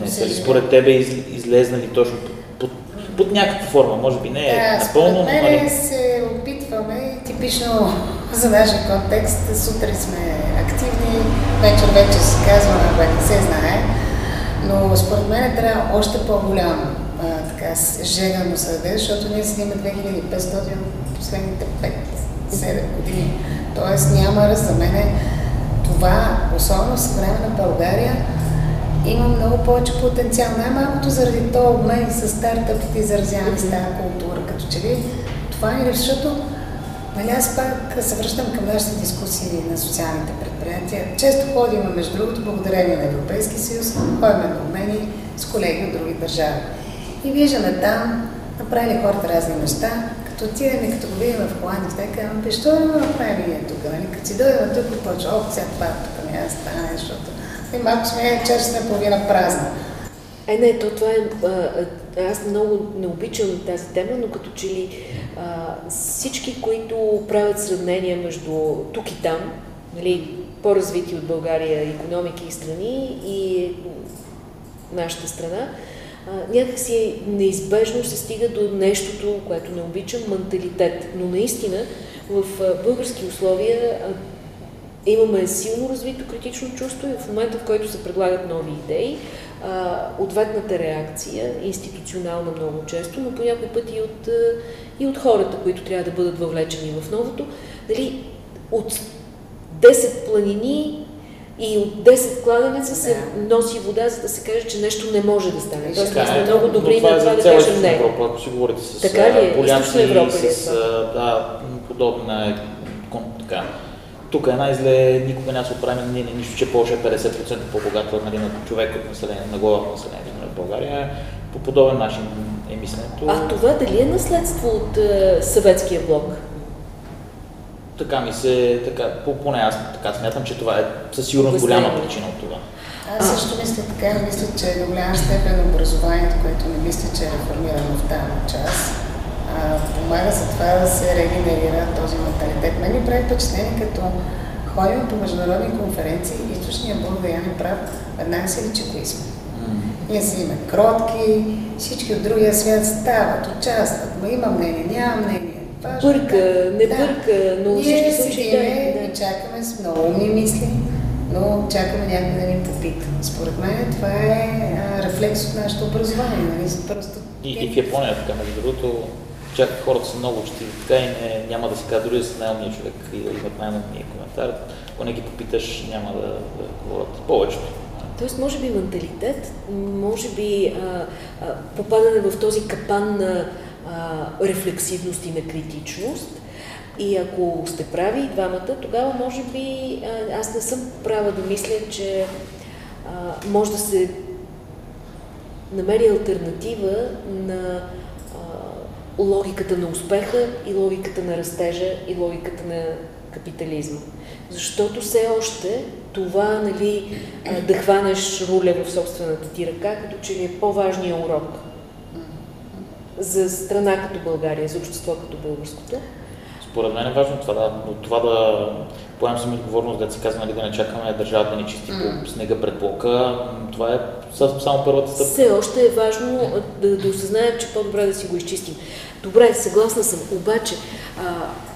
не са ли според тебе из, излезнали точно под, под, под някаква форма? Може би не е да, напълно, но... Нали... се опитваме, типично [LAUGHS] за нашия контекст, сутри сме активни, вечер вече се казва, но не се знае, но според мен трябва още по-голям така, жега но съде, защото ние седим 2500 последните 5-7 години. Тоест няма раз за мен това, особено в съвременна България, има много повече потенциал. Най-малкото заради това обмен с стартъпите и заразяване с тази култура. Като че ли това е защото Нали, аз пак се връщам към нашите дискусии на социалните предприятия. Често ходим, между другото, благодарение на Европейски съюз, ходим на обмени с колеги от други държави. И виждаме там, направили хората разни неща, като отидем като го видим в Холандия, те казвам, бе, що да направим ние тук, нали? Като си дойдем тук, почва, о, сега това тук няма да стане, защото и малко сме чаша на половина празна. Е, не, то това е... Аз много не обичам тази тема, но като че ли а, всички, които правят сравнение между тук и там, нали, по-развити от България економики и страни и нашата страна, някакси неизбежно се стига до нещото, което не обичам, менталитет. Но наистина в български условия имаме силно развито критично чувство и в момента, в който се предлагат нови идеи, ответната реакция, институционална много често, но по някой път и от, и от хората, които трябва да бъдат въвлечени в новото, дали от 10 планини и от 10 кладенеца се носи вода, за да се каже, че нещо не може да стане. Тоест, ние сме много добри на това да кажем не. Европа, ако си говорите с така ли е? поляци, Европа е с да, подобна е така. Тук е най-зле, никога няма се оправи не, не, нищо, че Польша е 50% по-богата нали, на човек от население, на глава от населението на България. По подобен начин е мисленето. А това дали е наследство от е, съветския блок? Така ми се, така, поне аз така смятам, че това е със сигурност голяма причина от това. Аз също мисля така, мисля, че до голяма степен образованието, което не мисля, че е реформирано в тази част, а, помага за това да се регенерира този менталитет. Мен ми прави впечатление, като ходим по международни конференции, източния не прав, веднага се личи кои сме. Ние си имаме кротки, всички от другия свят стават, участват, но има мнение, няма мнение важно. Бърка, не да. бърка, но Ние всички да, и чакаме с много умни мисли, но чакаме някой да ни попита. Според мен това е а, рефлекс от нашето образование. Нали? Просто... И, и в Япония, така между другото, чак хората са много учтиви, така и не, няма да се казва дори да са най-умният човек и да имат най-умния коментар. Ако не ги попиташ, няма да, да говорят повечето. Тоест, може би менталитет, може би а, а, попадане в този капан на а, рефлексивност и на критичност. И ако сте прави и двамата, тогава може би аз не съм права да мисля, че а, може да се намери альтернатива на а, логиката на успеха и логиката на растежа и логиката на капитализма. Защото все още това, нали, да хванеш руля в собствената ти ръка, като че ли е по-важният урок за страна като България, за общество като българското? Според мен е важно това да, но това да поемам съм отговорност, да се казва, нали, да не чакаме държавата да ни чисти mm. по снега пред блока. Това е само първата стъпка. Все още е важно да, да осъзнаем, че по-добре да си го изчистим. Добре, съгласна съм, обаче а,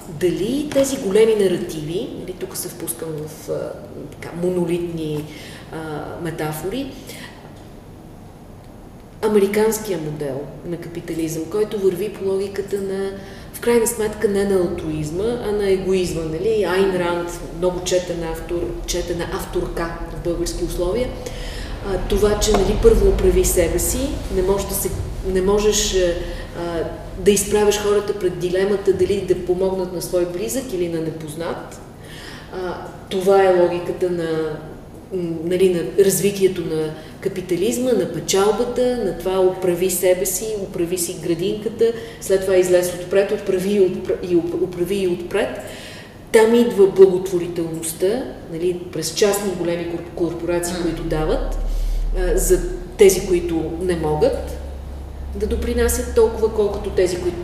дали тези големи наративи, нали, тук се впускам в а, така, монолитни а, метафори, американския модел на капитализъм, който върви по логиката на, в крайна сметка, не на алтруизма, а на егоизма. Нали? Айн Ранд, много четен автор, четена авторка в български условия, а, това, че нали, първо оправи себе си, не, може да се, не можеш а, да изправиш хората пред дилемата дали да помогнат на свой близък или на непознат. А, това е логиката на нали, на развитието на капитализма, на печалбата, на това оправи себе си, оправи си градинката, след това излез отпред, отправи и, и оправи и отпред. Там идва благотворителността, нали, през частни големи корпорации, които дават, а, за тези, които не могат да допринасят толкова, колкото тези, които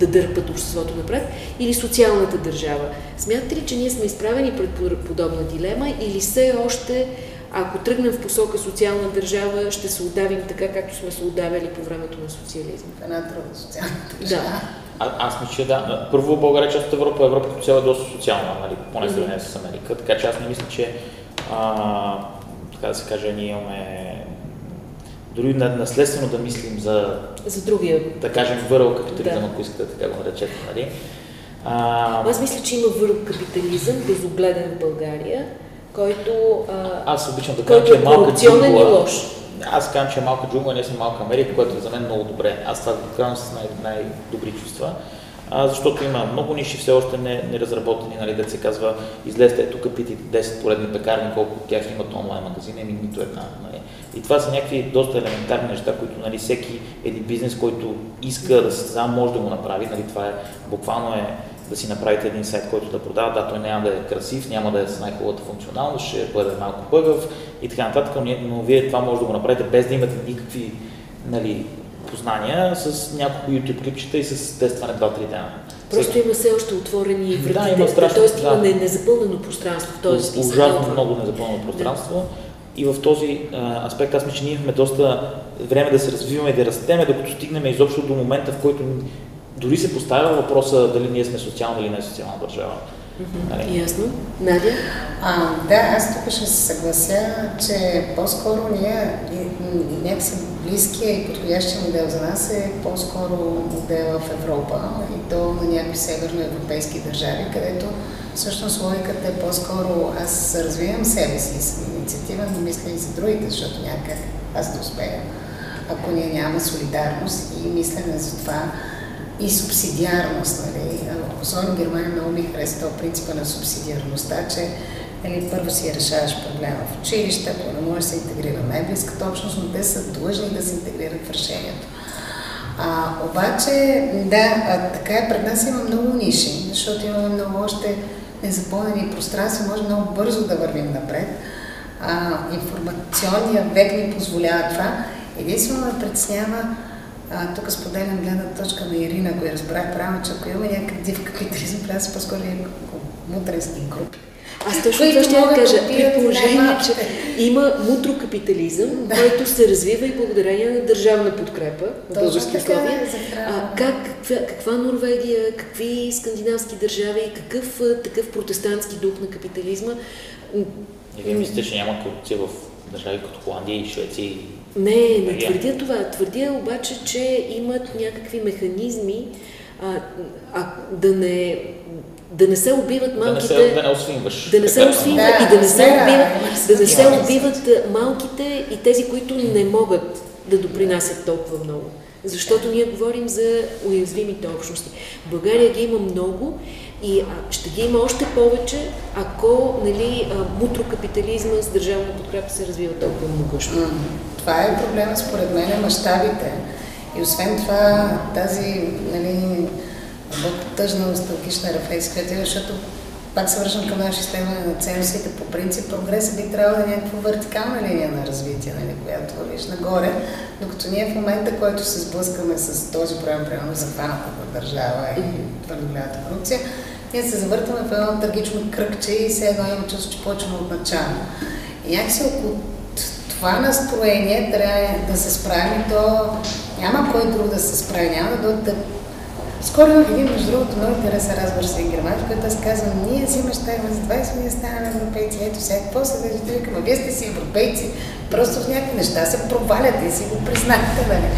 да дърпат обществото напред, или социалната държава. Смятате ли, че ние сме изправени пред подобна дилема или все още, ако тръгнем в посока социална държава, ще се отдавим така, както сме се отдавали по времето на социализма? Една трудна социална държава. Да. А, аз мисля, че да. Първо България е част от Европа, Европа като цяло е доста социална, нали, поне сравнение mm-hmm. с Америка, така че аз не мисля, че а, така да се каже, ние имаме дори наследствено да мислим за, за другия. Да кажем върл капитализъм, да. ако искате така го наречете. Нали? А... Аз мисля, че има върл капитализъм, безогледен в България, който, а... Аз обичам да кажа, че е малка джунгла. И лош. Аз казвам, че е малка джунгла, не съм малка Америка, което е за мен много добре. Аз това го казвам с най- най-добри чувства а, защото има много ниши все още не, неразработени, нали, да се казва, излезте ето капитите 10 поредни пекарни, колко от тях имат онлайн магазини, ами нито една. Нали. И това са някакви доста елементарни неща, които нали, всеки един бизнес, който иска да сам може да го направи, нали, това е буквално е да си направите един сайт, който да продава, да, той няма да е красив, няма да е с най-хубавата функционалност, ще бъде малко бъгъв и така нататък, но, вие това може да го направите без да имате никакви нали, познания с няколко YouTube клипчета и с тестване 2-3 дена. Просто има все още отворени вратите, да, има страшно, т.е. има да. незапълнено пространство в този смисъл. Ужасно много незапълнено пространство. Да. И в този а, аспект аз мисля, че ние имаме доста време да се развиваме и да растеме, докато стигнем изобщо до момента, в който дори се поставя въпроса дали ние сме социална или не социална държава. Mm-hmm. Ясно. Надя? А, да, аз тук ще се съглася, че по-скоро ние някакси близкия и подходящия модел за нас е по-скоро модел в Европа и то на някои северноевропейски държави, където Всъщност логиката е по-скоро аз развивам себе си, съм инициативен, но мисля и за другите, защото някак аз да успея. Ако ние нямаме солидарност и мислене за това и субсидиарност, нали? Особено Германия много ми харесва принципа на субсидиарността, че нали, първо си решаваш проблема в училище, ако не може да се интегрира най-близката общност, но те са длъжни да се интегрират в решението. А, обаче, да, а, така е, пред нас има много ниши, защото имаме много още незапълнени пространства, може много бързо да вървим напред. А, информационният век ни позволява това. Единствено ме притеснява, тук споделям гледна точка на Ирина, ако я разбрах правилно, че ако имаме някакъв див капитализъм, трябва да са по-скоро мутренски групи. Аз точно това ще я кажа. При положение, че има мутрокапитализъм, да. който се развива и благодарение на държавна подкрепа в български условия. А, как, каква, каква Норвегия, какви скандинавски държави, какъв такъв протестантски дух на капитализма? И вие мислите, че няма корупция в държави като Холандия и Швеция и не, не твърдя това. Твърдя обаче, че имат някакви механизми а, а, да не да не се убиват малките... Да не се, да не освинваш. Да не се освинва да, и да не се убиват, да не се убиват малките и тези, които не могат да допринасят толкова много. Защото ние говорим за уязвимите общности. В България ги има много и а, ще ги има още повече, ако нали, мутрокапитализма с държавна подкрепа се развива толкова могъщо. Това е проблема според мен, мащабите. И освен това, тази нали, тъжна, носталгична рефлексия, защото пак се връщам към нашия система на ценностите. По принцип, прогресът би трябвало да е някаква вертикална линия на развитие, нали, която вървиш нагоре, докато ние в момента, който се сблъскаме с този проблем, примерно захваната държава и твърдо голямата корупция, ние се завъртаме в едно трагично кръгче и все едно има чувство, че почваме от начало. И някакси около това настроение трябва да се справи, то няма кой друг да се справи, няма да да скоро имах един, между другото, много интересен разговор с Герман, в който аз казвам, ние си мечтахме за 20 години станем европейци, ето сега, какво се да викам, вие сте си европейци, просто в някакви неща се провалят и си го признахте, нали?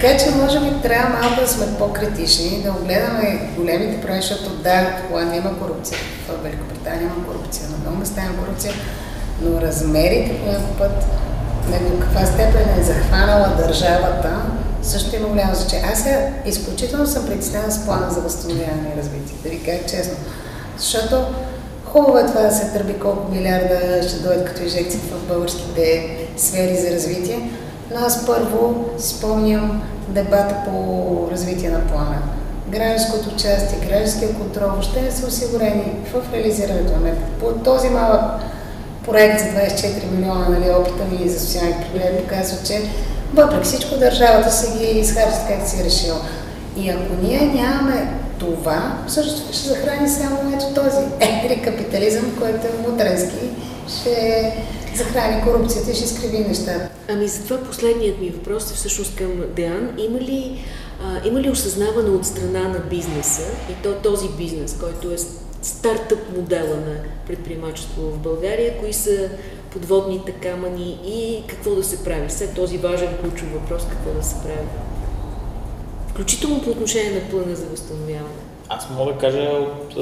Така че може би трябва малко да сме по-критични, да огледаме големите проблеми, защото да, в Холандия има корупция, в Великобритания има корупция, на много места има корупция, но размерите по някакъв път, на каква степен е захванала държавата, също има голямо значение. Аз сега изключително съм притеснена с плана за възстановяване и развитие, да ви кажа честно. Защото хубаво е това да се търби колко милиарда ще дойдат като инжекции в българските сфери за развитие, но аз първо спомням дебата по развитие на плана. Гражданското участие, гражданския контрол, въобще не са осигурени в реализирането на. По този малък проект за 24 милиона, нали, опита ми за социални проблеми показва, че въпреки всичко държавата си ги изхарчи как си решила. И ако ние нямаме това, всъщност ще захрани само ето този егри капитализъм, който е мудренски, ще захрани корупцията и ще изкриви нещата. Ами затова последният ми въпрос е всъщност към Деан. Има ли, а, има ли осъзнаване от страна на бизнеса и то този бизнес, който е стартъп модела на предприемачество в България, кои са подводните камъни и какво да се прави. След този важен ключов въпрос, какво да се прави. Включително по отношение на плана за възстановяване. Аз мога да кажа от...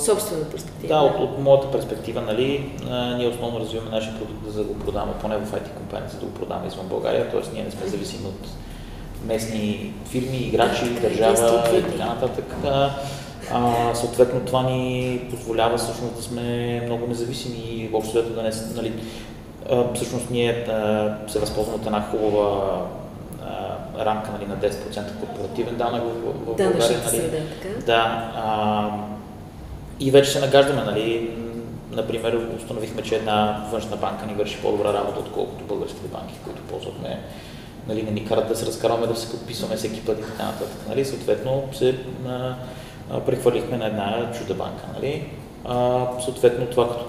Собствена перспектива. Да, от, от моята перспектива, нали, а, ние основно развиваме нашия продукт да го продаваме, поне в IT компания, за да го продаваме извън България, т.е. ние не сме зависими от местни фирми, играчи, да, държава и така нататък. Да, а, съответно това ни позволява всъщност да сме много независими и въобще да не... Нали, а, всъщност ние а, се възползваме от една хубава рамка нали, на 10% корпоративен данък в, в България. Нали, така? Да. А, и вече се нагаждаме, нали, например, установихме, че една външна банка ни върши по-добра работа, отколкото българските банки, които ползвахме. Нали, не ни карат да се разкарваме, да се подписваме всеки път и така нататък. Нали, съответно, се а, прехвърлихме на една чуда банка. Нали. А, съответно, това като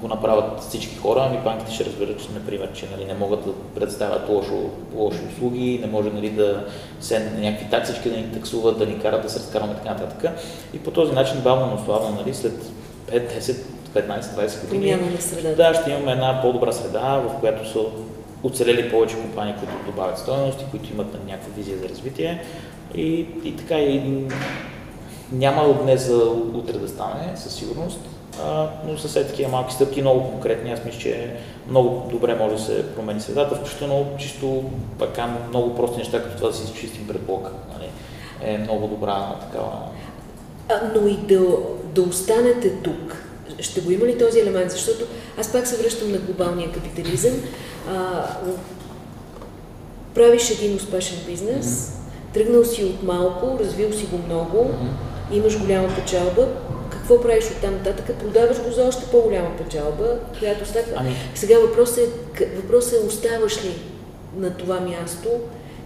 го направят всички хора, ами банките ще разберат, че, например, че нали, не могат да представят лошо, лоши услуги, не може нали, да се някакви таксички да ни таксуват, да ни карат да се разкарваме така нататък. И по този начин, бавно, но славно, нали, след 5, 10, 15, 20 години, да, ще имаме една по-добра среда, в която са оцелели повече компании, които добавят стоености, които имат някаква визия за развитие. И, и така и няма от днес за утре да стане, със сигурност, а, но са все такива малки стъпки, много конкретни. Аз мисля, че много добре може да се промени средата, включително чисто така много прости неща, като това да си изчистим пред блока. Нали, е много добра такава. А, но и да, да останете тук. Ще го има ли този елемент? Защото аз пак се връщам на глобалния капитализъм. А, правиш един успешен бизнес, mm-hmm. тръгнал си от малко, развил си го много, mm-hmm. Имаш голяма печалба, какво правиш от там нататък? Продаваш го за още по-голяма печалба, която след ами... Сега въпросът е, въпрос е оставаш ли на това място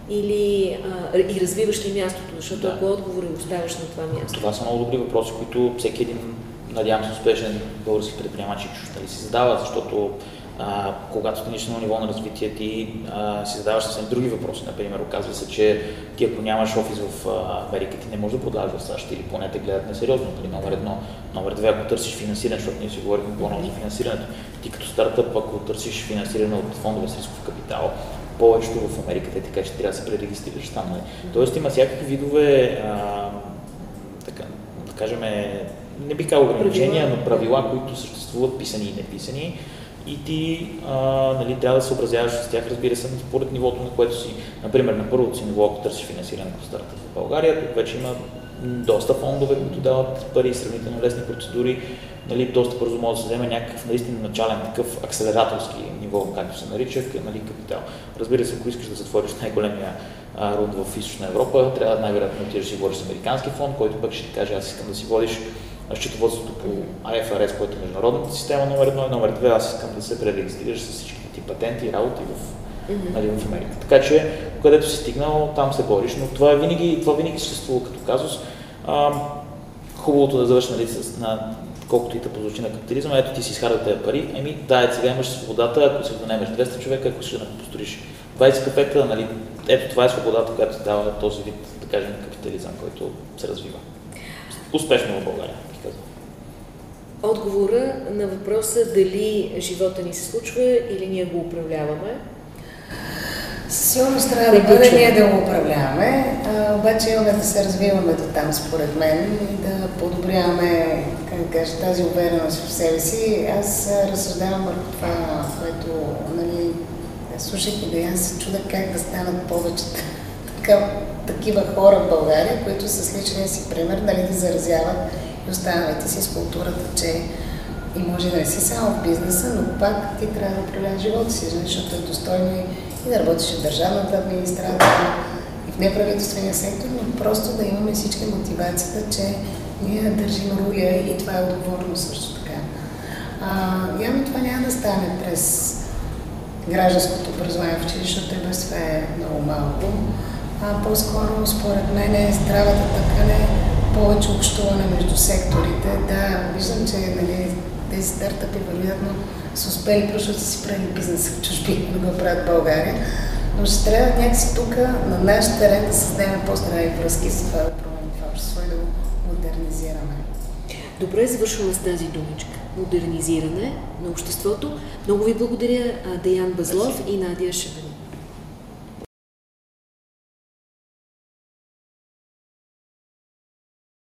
или а, и развиваш ли мястото, защото да. ако отговор е оставаш на това място. Това са много добри въпроси, които всеки един, надявам се, успешен български предприемач и нали, си задава, защото а, когато стигнеш на ниво на развитие, ти а, си задаваш съвсем други въпроси. Например, оказва се, че ти ако нямаш офис в а, Америка, ти не можеш да продаваш в САЩ или поне те гледат несериозно. Нали, номер едно. Номер две, ако търсиш финансиране, защото ние си говорим по за финансирането, ти като стартъп, ако търсиш финансиране от фондове с рисков капитал, повечето в Америка те така, че трябва да се пререгистрираш там. Нали. Тоест има всякакви видове, а, така, да кажем, не би казал ограничения, но правила, които съществуват, писани и неписани и ти а, нали, трябва да се съобразяваш с тях, разбира се, според нивото, на което си, например, на първото си ниво, ако търсиш финансиране по старта в България, тук вече има доста фондове, които дават пари, сравнително лесни процедури, нали, доста бързо може да се вземе някакъв наистина начален такъв акселераторски ниво, както се нарича, нали, капитал. Разбира се, ако искаш да затвориш най-големия рунд в Източна Европа, трябва най-вероятно да отидеш да си водиш с американски фонд, който пък ще ти каже, аз искам да си водиш счетоводството по IFRS, което е международната система номер едно и номер две, аз искам да се пререгистрираш с всичките ти патенти и работи в, mm-hmm. нали, в Америка. Така че, където си стигнал, там се бориш, но това, е винаги, това винаги съществува като казус. А, хубавото да завърши нали, с, на колкото и да позвучи на капитализма, ето ти си изхарда тези пари, еми да, сега имаш свободата, ако си да наемеш 200 човека, ако си да построиш 20 кафета, нали, ето това е свободата, която ти дава този вид, да кажем, капитализъм, който се развива. Успешно в България отговора на въпроса дали живота ни се случва или ние го управляваме? Сигурно трябва да бъде ние да го управляваме, а, обаче имаме да се развиваме до там, според мен, и да подобряваме как кажа, тази увереност в себе си. Аз разсъждавам върху това, което, нали, слушайки да я се чуда как да станат повече [LAUGHS] така, такива хора в България, които с личния си пример, нали, да заразяват и останалите си с културата, че и може да не си само в бизнеса, но пак ти трябва да управляваш живота си, защото е достойно и, да работиш в държавната администрация, и в неправителствения сектор, но просто да имаме всички мотивацията, че ние държим руля и това е отговорно също така. А, явно това няма да стане през гражданското образование в училище, защото без това е много малко. А по-скоро, според мен, е здравата тъкане повече общуване между секторите. Да, виждам, че нали, тези стартъпи вероятно са успели, просто да си правили бизнес в чужбина, да го правят в България. Но ще трябва някакси тук на наш терен да създадем по-здрави връзки с това да променим това общество и да го модернизираме. Добре, завършваме с тази думичка. Модернизиране на обществото. Много ви благодаря, Деян Базлов и Надя Шебен.